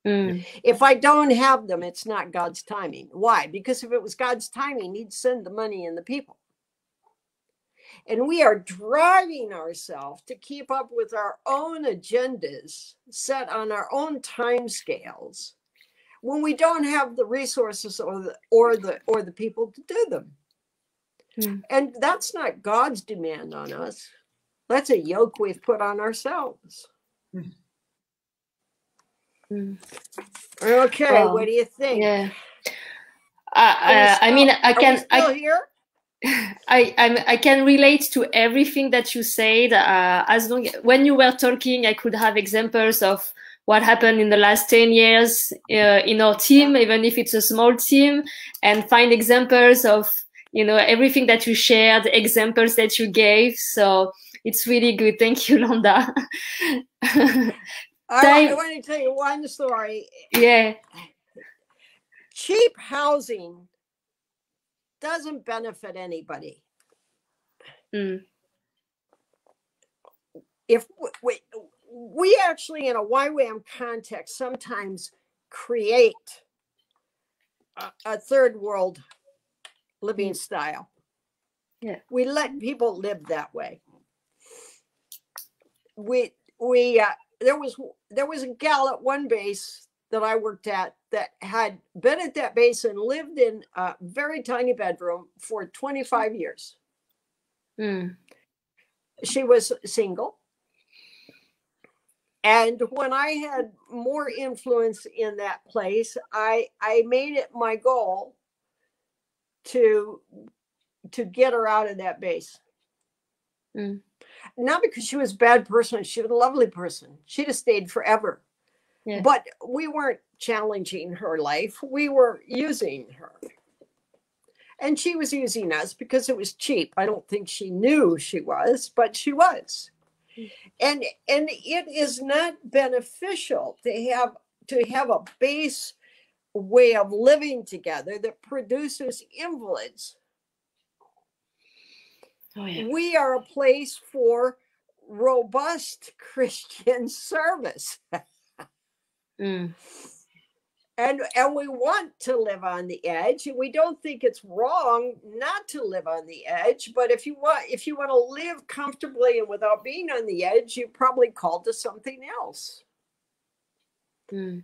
Mm. If I don't have them, it's not God's timing. Why? Because if it was God's timing, He'd send the money and the people. And we are driving ourselves to keep up with our own agendas set on our own time scales when we don't have the resources or the or the or the people to do them. Hmm. And that's not God's demand on us. That's a yoke we've put on ourselves. Hmm. Okay, well, what do you think? Yeah. Uh, uh, I mean, I can. I, here? I I'm, i can relate to everything that you said. Uh, as long when you were talking, I could have examples of what happened in the last 10 years uh, in our team, even if it's a small team, and find examples of you know everything that you shared, examples that you gave. So it's really good. Thank you, Landa. I, I want to tell you one story. Yeah. Cheap housing doesn't benefit anybody. Mm. If we, we actually, in a YWAM context, sometimes create a, a third world living style. Yeah. We let people live that way. We we uh, there was there was a gal at one base that I worked at that had been at that base and lived in a very tiny bedroom for 25 years. Mm. She was single. And when I had more influence in that place, I I made it my goal to to get her out of that base. Mm. Not because she was a bad person, she was a lovely person. She'd have stayed forever. Yeah. But we weren't challenging her life, we were using her. And she was using us because it was cheap. I don't think she knew she was, but she was. And and it is not beneficial to have to have a base way of living together that produces invalids. Oh, yeah. We are a place for robust Christian service. Mm. And, and we want to live on the edge. And we don't think it's wrong not to live on the edge, but if you want if you want to live comfortably and without being on the edge, you're probably called to something else. Mm.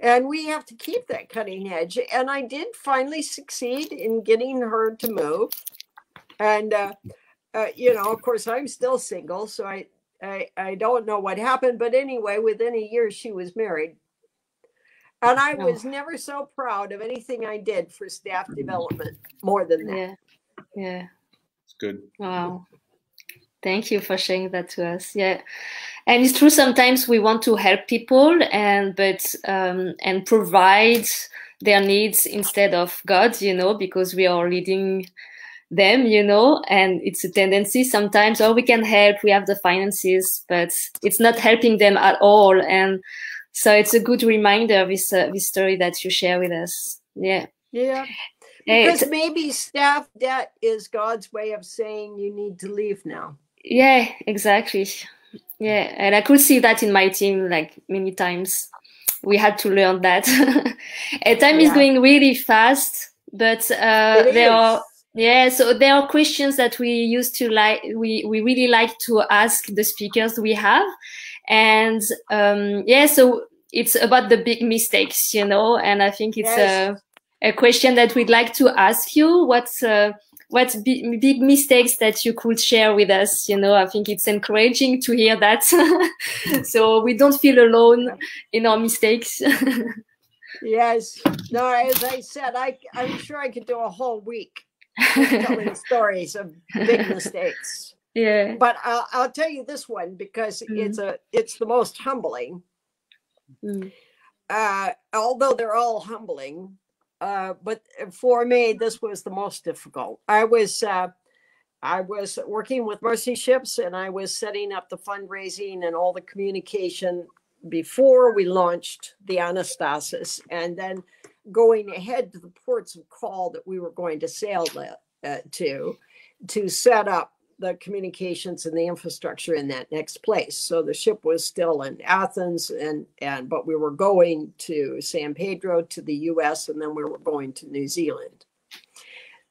And we have to keep that cutting edge. And I did finally succeed in getting her to move. And uh, uh, you know, of course, I'm still single, so I, I I don't know what happened. But anyway, within a year, she was married. And I Oh. was never so proud of anything I did for staff development more than that. Yeah. Yeah. It's good. Wow. Thank you for sharing that to us. Yeah. And it's true sometimes we want to help people and but um and provide their needs instead of God, you know, because we are leading them, you know, and it's a tendency sometimes, oh, we can help, we have the finances, but it's not helping them at all. And so it's a good reminder, this, uh, this story that you share with us. Yeah. Yeah. Because maybe staff debt is God's way of saying you need to leave now. Yeah, exactly. Yeah, and I could see that in my team like many times. We had to learn that. and time is going really fast, but uh, there are yeah, so there are questions that we used to like we we really like to ask the speakers we have, and um, yeah, so it's about the big mistakes, you know, and I think it's Yes. a a question that we'd like to ask you. What's uh, what big, big mistakes that you could share with us? You know, I think it's encouraging to hear that, so we don't feel alone in our mistakes. Yes. No, as I said, I I'm sure I could do a whole week telling stories of big mistakes. Yeah. But I'll, I'll tell you this one because Mhm. it's a it's the most humbling. Mm. Uh, although they're all humbling, uh, but for me this was the most difficult. I was uh, I was working with Mercy Ships and I was setting up the fundraising and all the communication before we launched the Anastasis, and then going ahead to the ports of call that we were going to sail uh, to to set up the communications and the infrastructure in that next place. So the ship was still in Athens, and and but we were going to San Pedro to the U.S. and then we were going to New Zealand.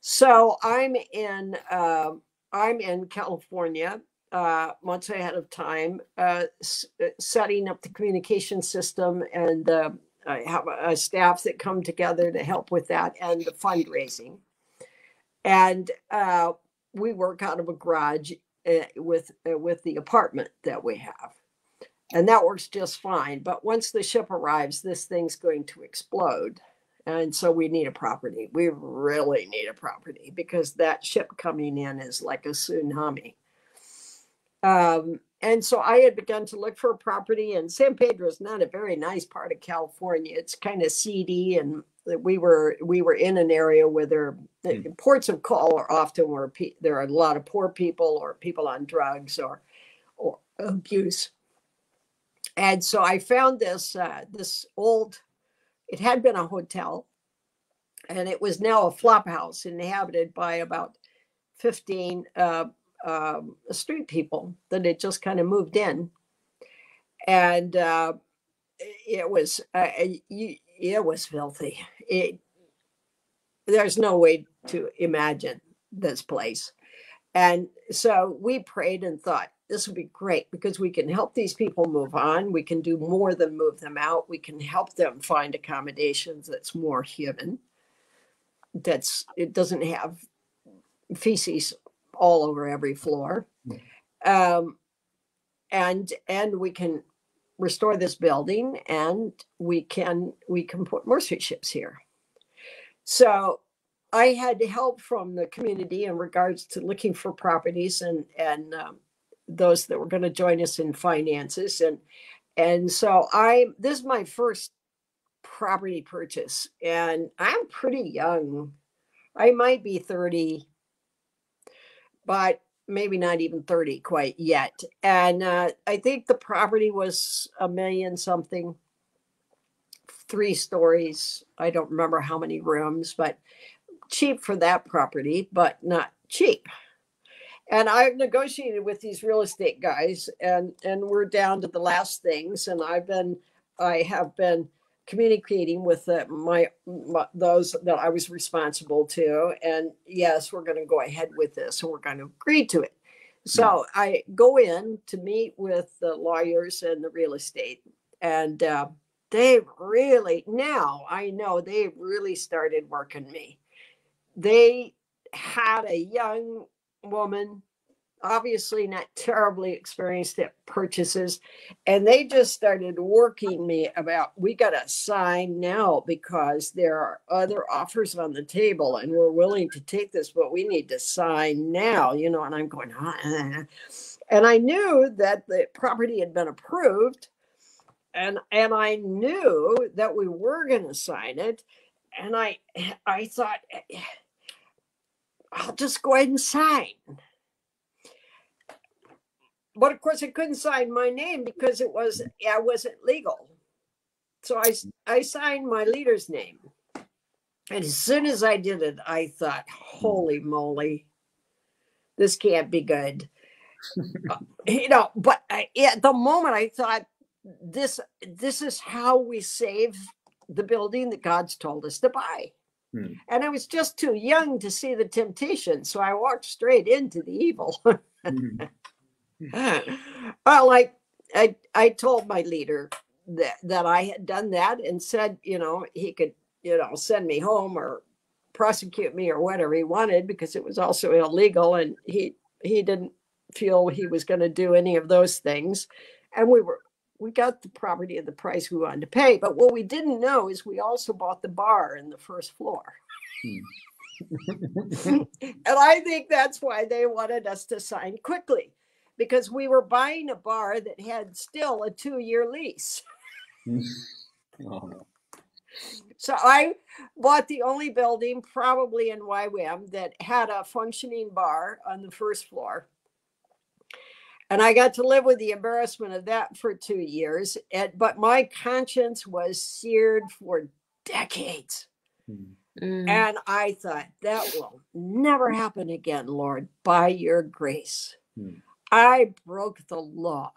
So I'm in uh, I'm in California uh, months ahead of time, uh, s- uh, setting up the communication system, and uh, I have a, a staff that come together to help with that and the fundraising. And uh, we work out of a garage uh, with uh, with the apartment that we have, and that works just fine. But once the ship arrives, this thing's going to explode, And so we need a property. We really need a property because that ship coming in is like a tsunami. Um, and so I had begun to look for a property, and San Pedro is not a very nice part of California. It's kind of seedy, and we were we were in an area where there mm. ports of call are often where pe- there are a lot of poor people or people on drugs or or abuse. And so I found this uh, this old. It had been a hotel, and it was now a flop house inhabited by about fifteen. Uh, um, street people that had just kind of moved in, and uh, it was uh, it was filthy. It there's no way to imagine this place, and so we prayed and thought this would be great because we can help these people move on. We can do more than move them out. We can help them find accommodations that's more human. That's it doesn't have feces all over every floor. Um, and and we can restore this building and we can we can put mercy ships here. So I had help from the community in regards to looking for properties and and um, those that were going to join us in finances and and so I this is my first property purchase and I'm pretty young. I might be 30 but maybe not even 30 quite yet. And uh, I think the property was a million something, three stories. I don't remember how many rooms, but cheap for that property, but not cheap. And I've negotiated with these real estate guys, and and we're down to the last things. And I've been, I have been communicating with the, my, my, those that I was responsible to, and yes, we're going to go ahead with this, and we're going to agree to it. So hmm. I go in to meet with the lawyers and the real estate, and uh, they really now I know they really started working me. They had a young woman obviously not terribly experienced at purchases and they just started working me about we got to sign now because there are other offers on the table and we're willing to take this but we need to sign now you know and i'm going ah. and i knew that the property had been approved and and i knew that we were going to sign it and i i thought i'll just go ahead and sign but of course, I couldn't sign my name because it was I wasn't legal. So I I signed my leader's name, and as soon as I did it, I thought, "Holy moly, this can't be good." you know, but I, at the moment, I thought this this is how we save the building that God's told us to buy. Hmm. And I was just too young to see the temptation, so I walked straight into the evil. well, like I, I told my leader that, that I had done that and said, you know, he could, you know, send me home or prosecute me or whatever he wanted because it was also illegal and he he didn't feel he was going to do any of those things. And we were we got the property at the price we wanted to pay but what we didn't know is we also bought the bar in the first floor. Hmm. and i think that's why they wanted us to sign quickly because we were buying a bar that had still a two year lease. oh. So I bought the only building, probably in YWAM, that had a functioning bar on the first floor. And I got to live with the embarrassment of that for two years. And, but my conscience was seared for decades. Mm. And I thought, that will never happen again, Lord, by your grace. Mm. I broke the law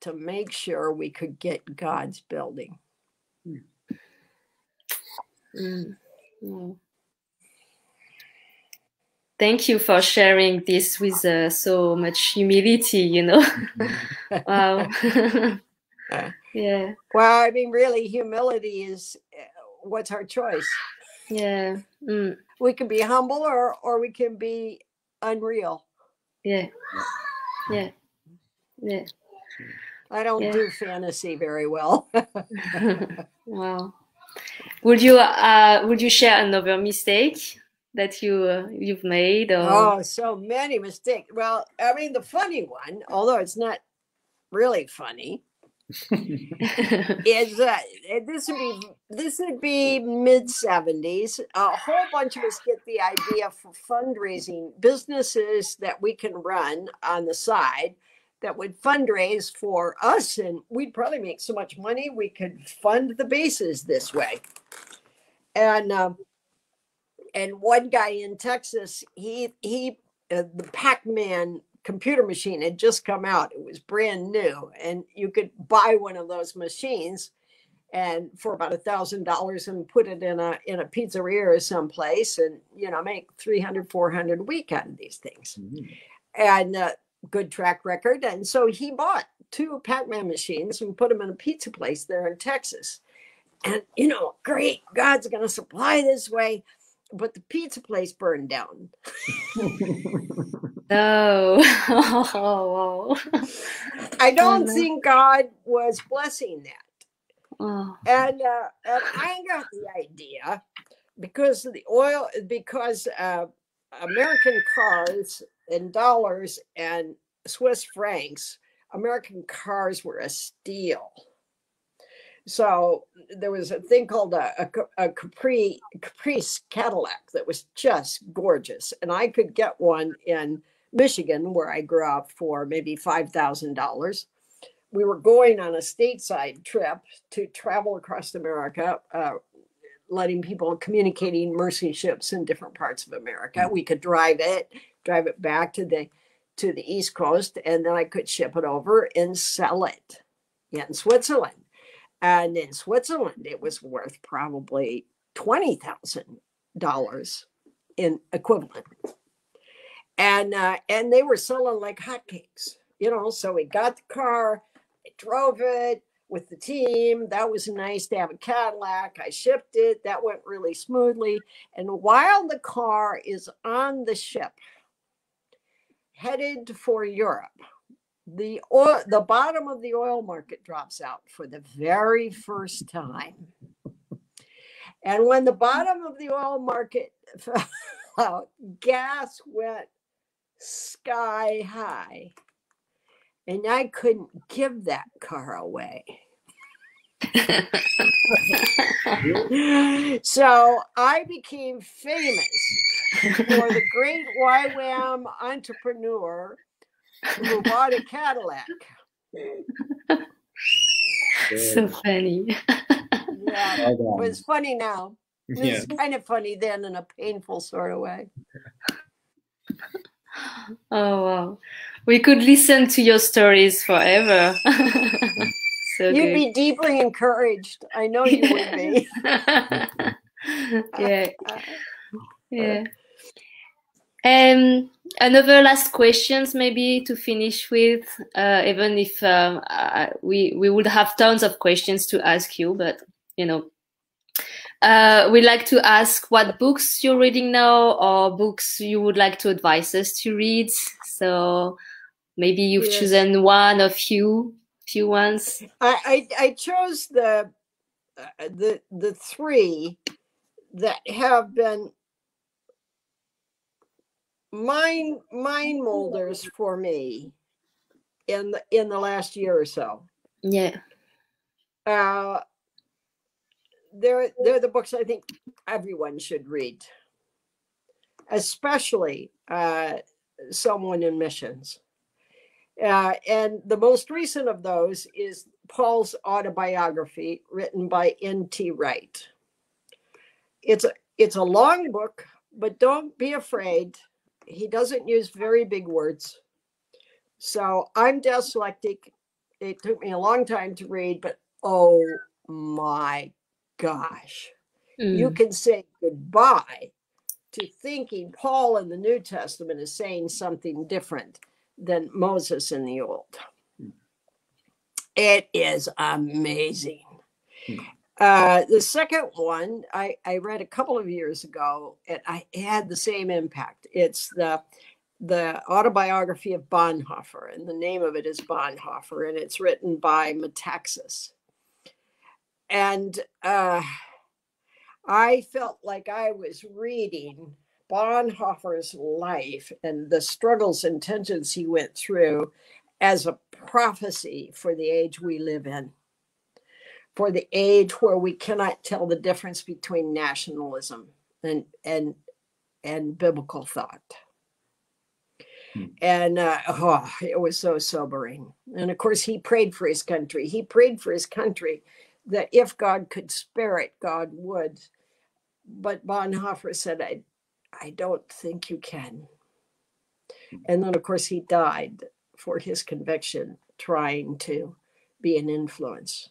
to make sure we could get God's building. Mm. Mm. Thank you for sharing this with uh, so much humility, you know. wow. yeah. Well, I mean, really, humility is uh, what's our choice. Yeah. Mm. We can be humble or, or we can be unreal. Yeah yeah yeah i don't yeah. do fantasy very well wow would you uh, would you share another mistake that you uh, you've made? Or... Oh, so many mistakes. Well, I mean, the funny one, although it's not really funny, is uh, this would be this would be mid seventies. A whole bunch of us get the idea for fundraising businesses that we can run on the side that would fundraise for us, and we'd probably make so much money we could fund the bases this way. And uh, and one guy in Texas, he he uh, the Pac-Man computer machine had just come out. It was brand new, and you could buy one of those machines and for about a thousand dollars and put it in a in a pizzeria or someplace and you know make 300 400 a week out of these things mm-hmm. and uh, good track record. And so he bought two Pac-Man machines and put them in a pizza place there in Texas. And you know, great, God's going to supply this way. But the pizza place burned down. no. oh, I don't oh, think God was blessing that. Oh. And, uh, and I got the idea because the oil, because uh, American cars in dollars and Swiss francs, American cars were a steal. So there was a thing called a, a, a Capri Caprice Cadillac that was just gorgeous, and I could get one in Michigan, where I grew up, for maybe five thousand dollars. We were going on a stateside trip to travel across America, uh, letting people communicating mercy ships in different parts of America. We could drive it, drive it back to the to the East Coast, and then I could ship it over and sell it in Switzerland. And in Switzerland, it was worth probably twenty thousand dollars in equivalent. And uh, and they were selling like hotcakes, you know. So we got the car, I drove it, with the team. That was nice to have a Cadillac. I shipped it. That went really smoothly. And while the car is on the ship, headed for Europe, the oil, the bottom of the oil market drops out for the very first time. And when the bottom of the oil market fell out, gas went sky high and I couldn't give that car away. so I became famous for the great YWAM entrepreneur who bought a Cadillac. So funny. Yeah, it was funny now. It's yeah. kind of funny then in a painful sort of way. Oh wow we could listen to your stories forever. so You'd good. be deeply encouraged. I know you would be. yeah. Yeah. Um, another last questions, maybe to finish with, uh, even if um, we we would have tons of questions to ask you, but you know, uh, we'd like to ask what books you're reading now, or books you would like to advise us to read. So Maybe you've yes. chosen one or few few ones. I I, I chose the uh, the the three that have been mind mind molders for me in the in the last year or so. Yeah. Uh they're they're the books I think everyone should read, especially uh, someone in missions. Uh, and the most recent of those is Paul's autobiography, written by N.T. Wright. It's a, it's a long book, but don't be afraid. He doesn't use very big words. So I'm dyslexic. It took me a long time to read, but oh my gosh. Mm. You can say goodbye to thinking Paul in the New Testament is saying something different than Moses in the Old. It is amazing. Uh, the second one I, I read a couple of years ago, and I had the same impact. It's the the autobiography of Bonhoeffer, and the name of it is Bonhoeffer, and it's written by Metaxas. And uh, I felt like I was reading Bonhoeffer's life and the struggles and tensions he went through as a prophecy for the age we live in, for the age where we cannot tell the difference between nationalism and and and biblical thought. Hmm. And uh, oh, it was so sobering. And of course, he prayed for his country. He prayed for his country that if God could spare it, God would. But Bonhoeffer said, I, I don't think you can. Hmm. And then, of course, he died for his conviction, trying to be an influence.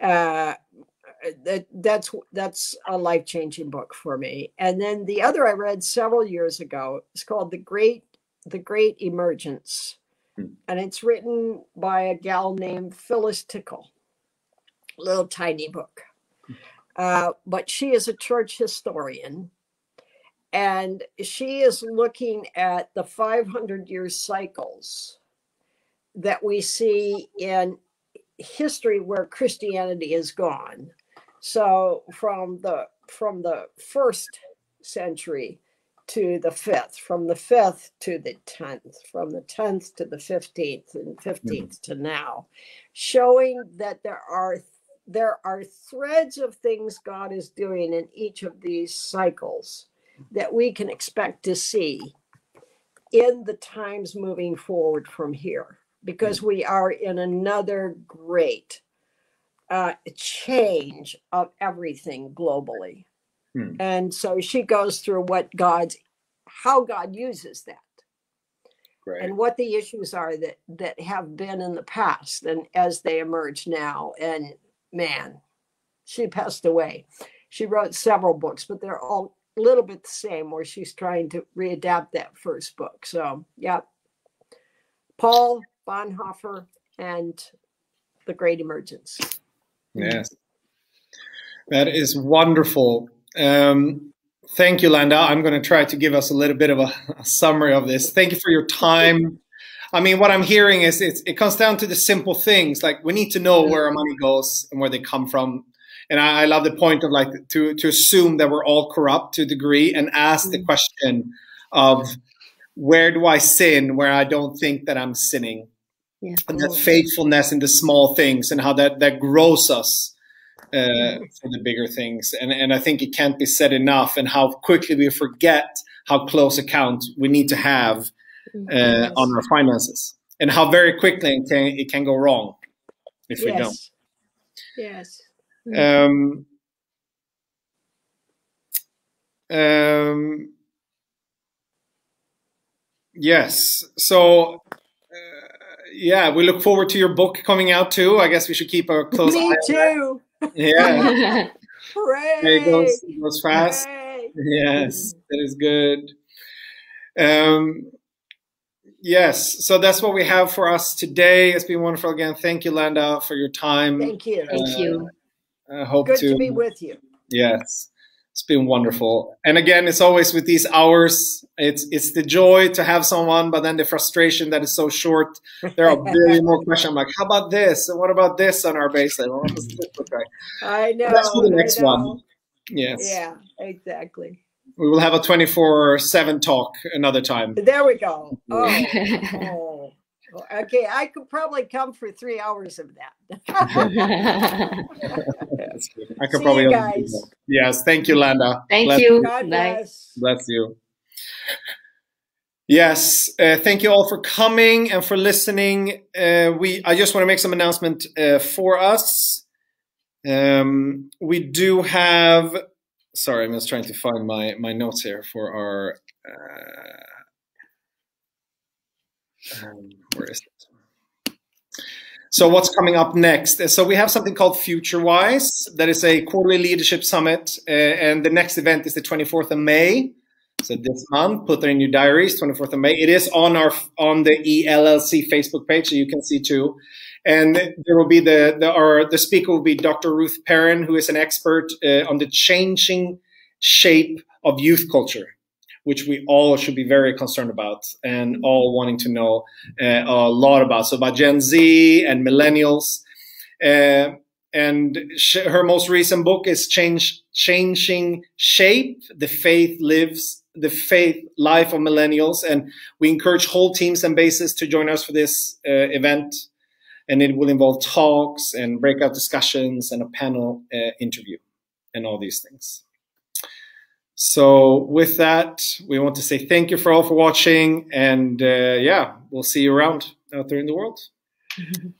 Uh, that that's that's a life changing book for me. And then the other I read several years ago is called the Great the Great Emergence, hmm. and it's written by a gal named Phyllis Tickle. Little tiny book, uh, but she is a church historian, and she is looking at the 500 year cycles that we see in history where Christianity is gone. So from the from the first century to the fifth, from the fifth to the tenth, from the tenth to the fifteenth, and 15th mm-hmm. to now, showing that there are there are threads of things God is doing in each of these cycles that we can expect to see in the times moving forward from here because mm. we are in another great uh, change of everything globally. Hmm. And so she goes through what God's, how God uses that. Right. And what the issues are that that have been in the past and as they emerge now. And man, she passed away. She wrote several books, but they're all a little bit the same where she's trying to readapt that first book. So yeah. Paul Bonhoeffer and The Great Emergence. Yes. That is wonderful. Um, thank you, Landa. I'm going to try to give us a little bit of a, a, summary of this. Thank you for your time. I mean, what I'm hearing is it comes down to the simple things. Like we need to know where our money goes and where they come from. And I, I love the point of like to to assume that we're all corrupt to a degree and ask the mm. question of where do I sin where I don't think that I'm sinning yeah. and that faithfulness in the small things and how that that grows us uh, for the bigger things and and I think it can't be said enough and how quickly we forget how close account we need to have yes. on our finances and how very quickly it can it can go wrong if yes. we don't yes um, um, yes so yeah, we look forward to your book coming out too. I guess we should keep a close Me eye. Me too. Yeah. Hooray! It goes, it goes fast. Hooray. Yes, that is good. Um, yes, so that's what we have for us today. It's been wonderful again. Thank you, Landa, for your time. Thank you. Thank uh, you. I hope good to, to be with you. Yes. It's been wonderful. And again, it's always with these hours, it's it's the joy to have someone, but then the frustration that is so short. There are really more questions. I'm like, how about this? And what about this on our baseline? What does this look like? I know. That's for the next one. Yes. Yeah, exactly. We will have a 24 7 talk another time. There we go. Oh. oh. Okay, I could probably come for three hours of that. I could See probably. You guys. Yes, thank you, Landa. Thank bless you. God bless. Bless you. Yes, uh, thank you all for coming and for listening. Uh, we, I just want to make some announcement uh, for us. Um, we do have. Sorry, I'm just trying to find my my notes here for our. Uh, um, where is it? So what's coming up next? So we have something called FutureWise. That is a quarterly leadership summit, uh, and the next event is the 24th of May. So this month, put that in your diaries. 24th of May. It is on our on the ELLC Facebook page, so you can see too. And there will be the the our the speaker will be Dr. Ruth Perrin, who is an expert uh, on the changing shape of youth culture which we all should be very concerned about and all wanting to know uh, a lot about. So about Gen Z and millennials. Uh, and her most recent book is Change, Changing Shape: The Faith Lives, the Faith Life of Millennials, and we encourage whole teams and bases to join us for this uh, event. And it will involve talks and breakout discussions and a panel uh, interview and all these things. So with that, we want to say thank you for all for watching, and uh, yeah, we'll see you around out there in the world.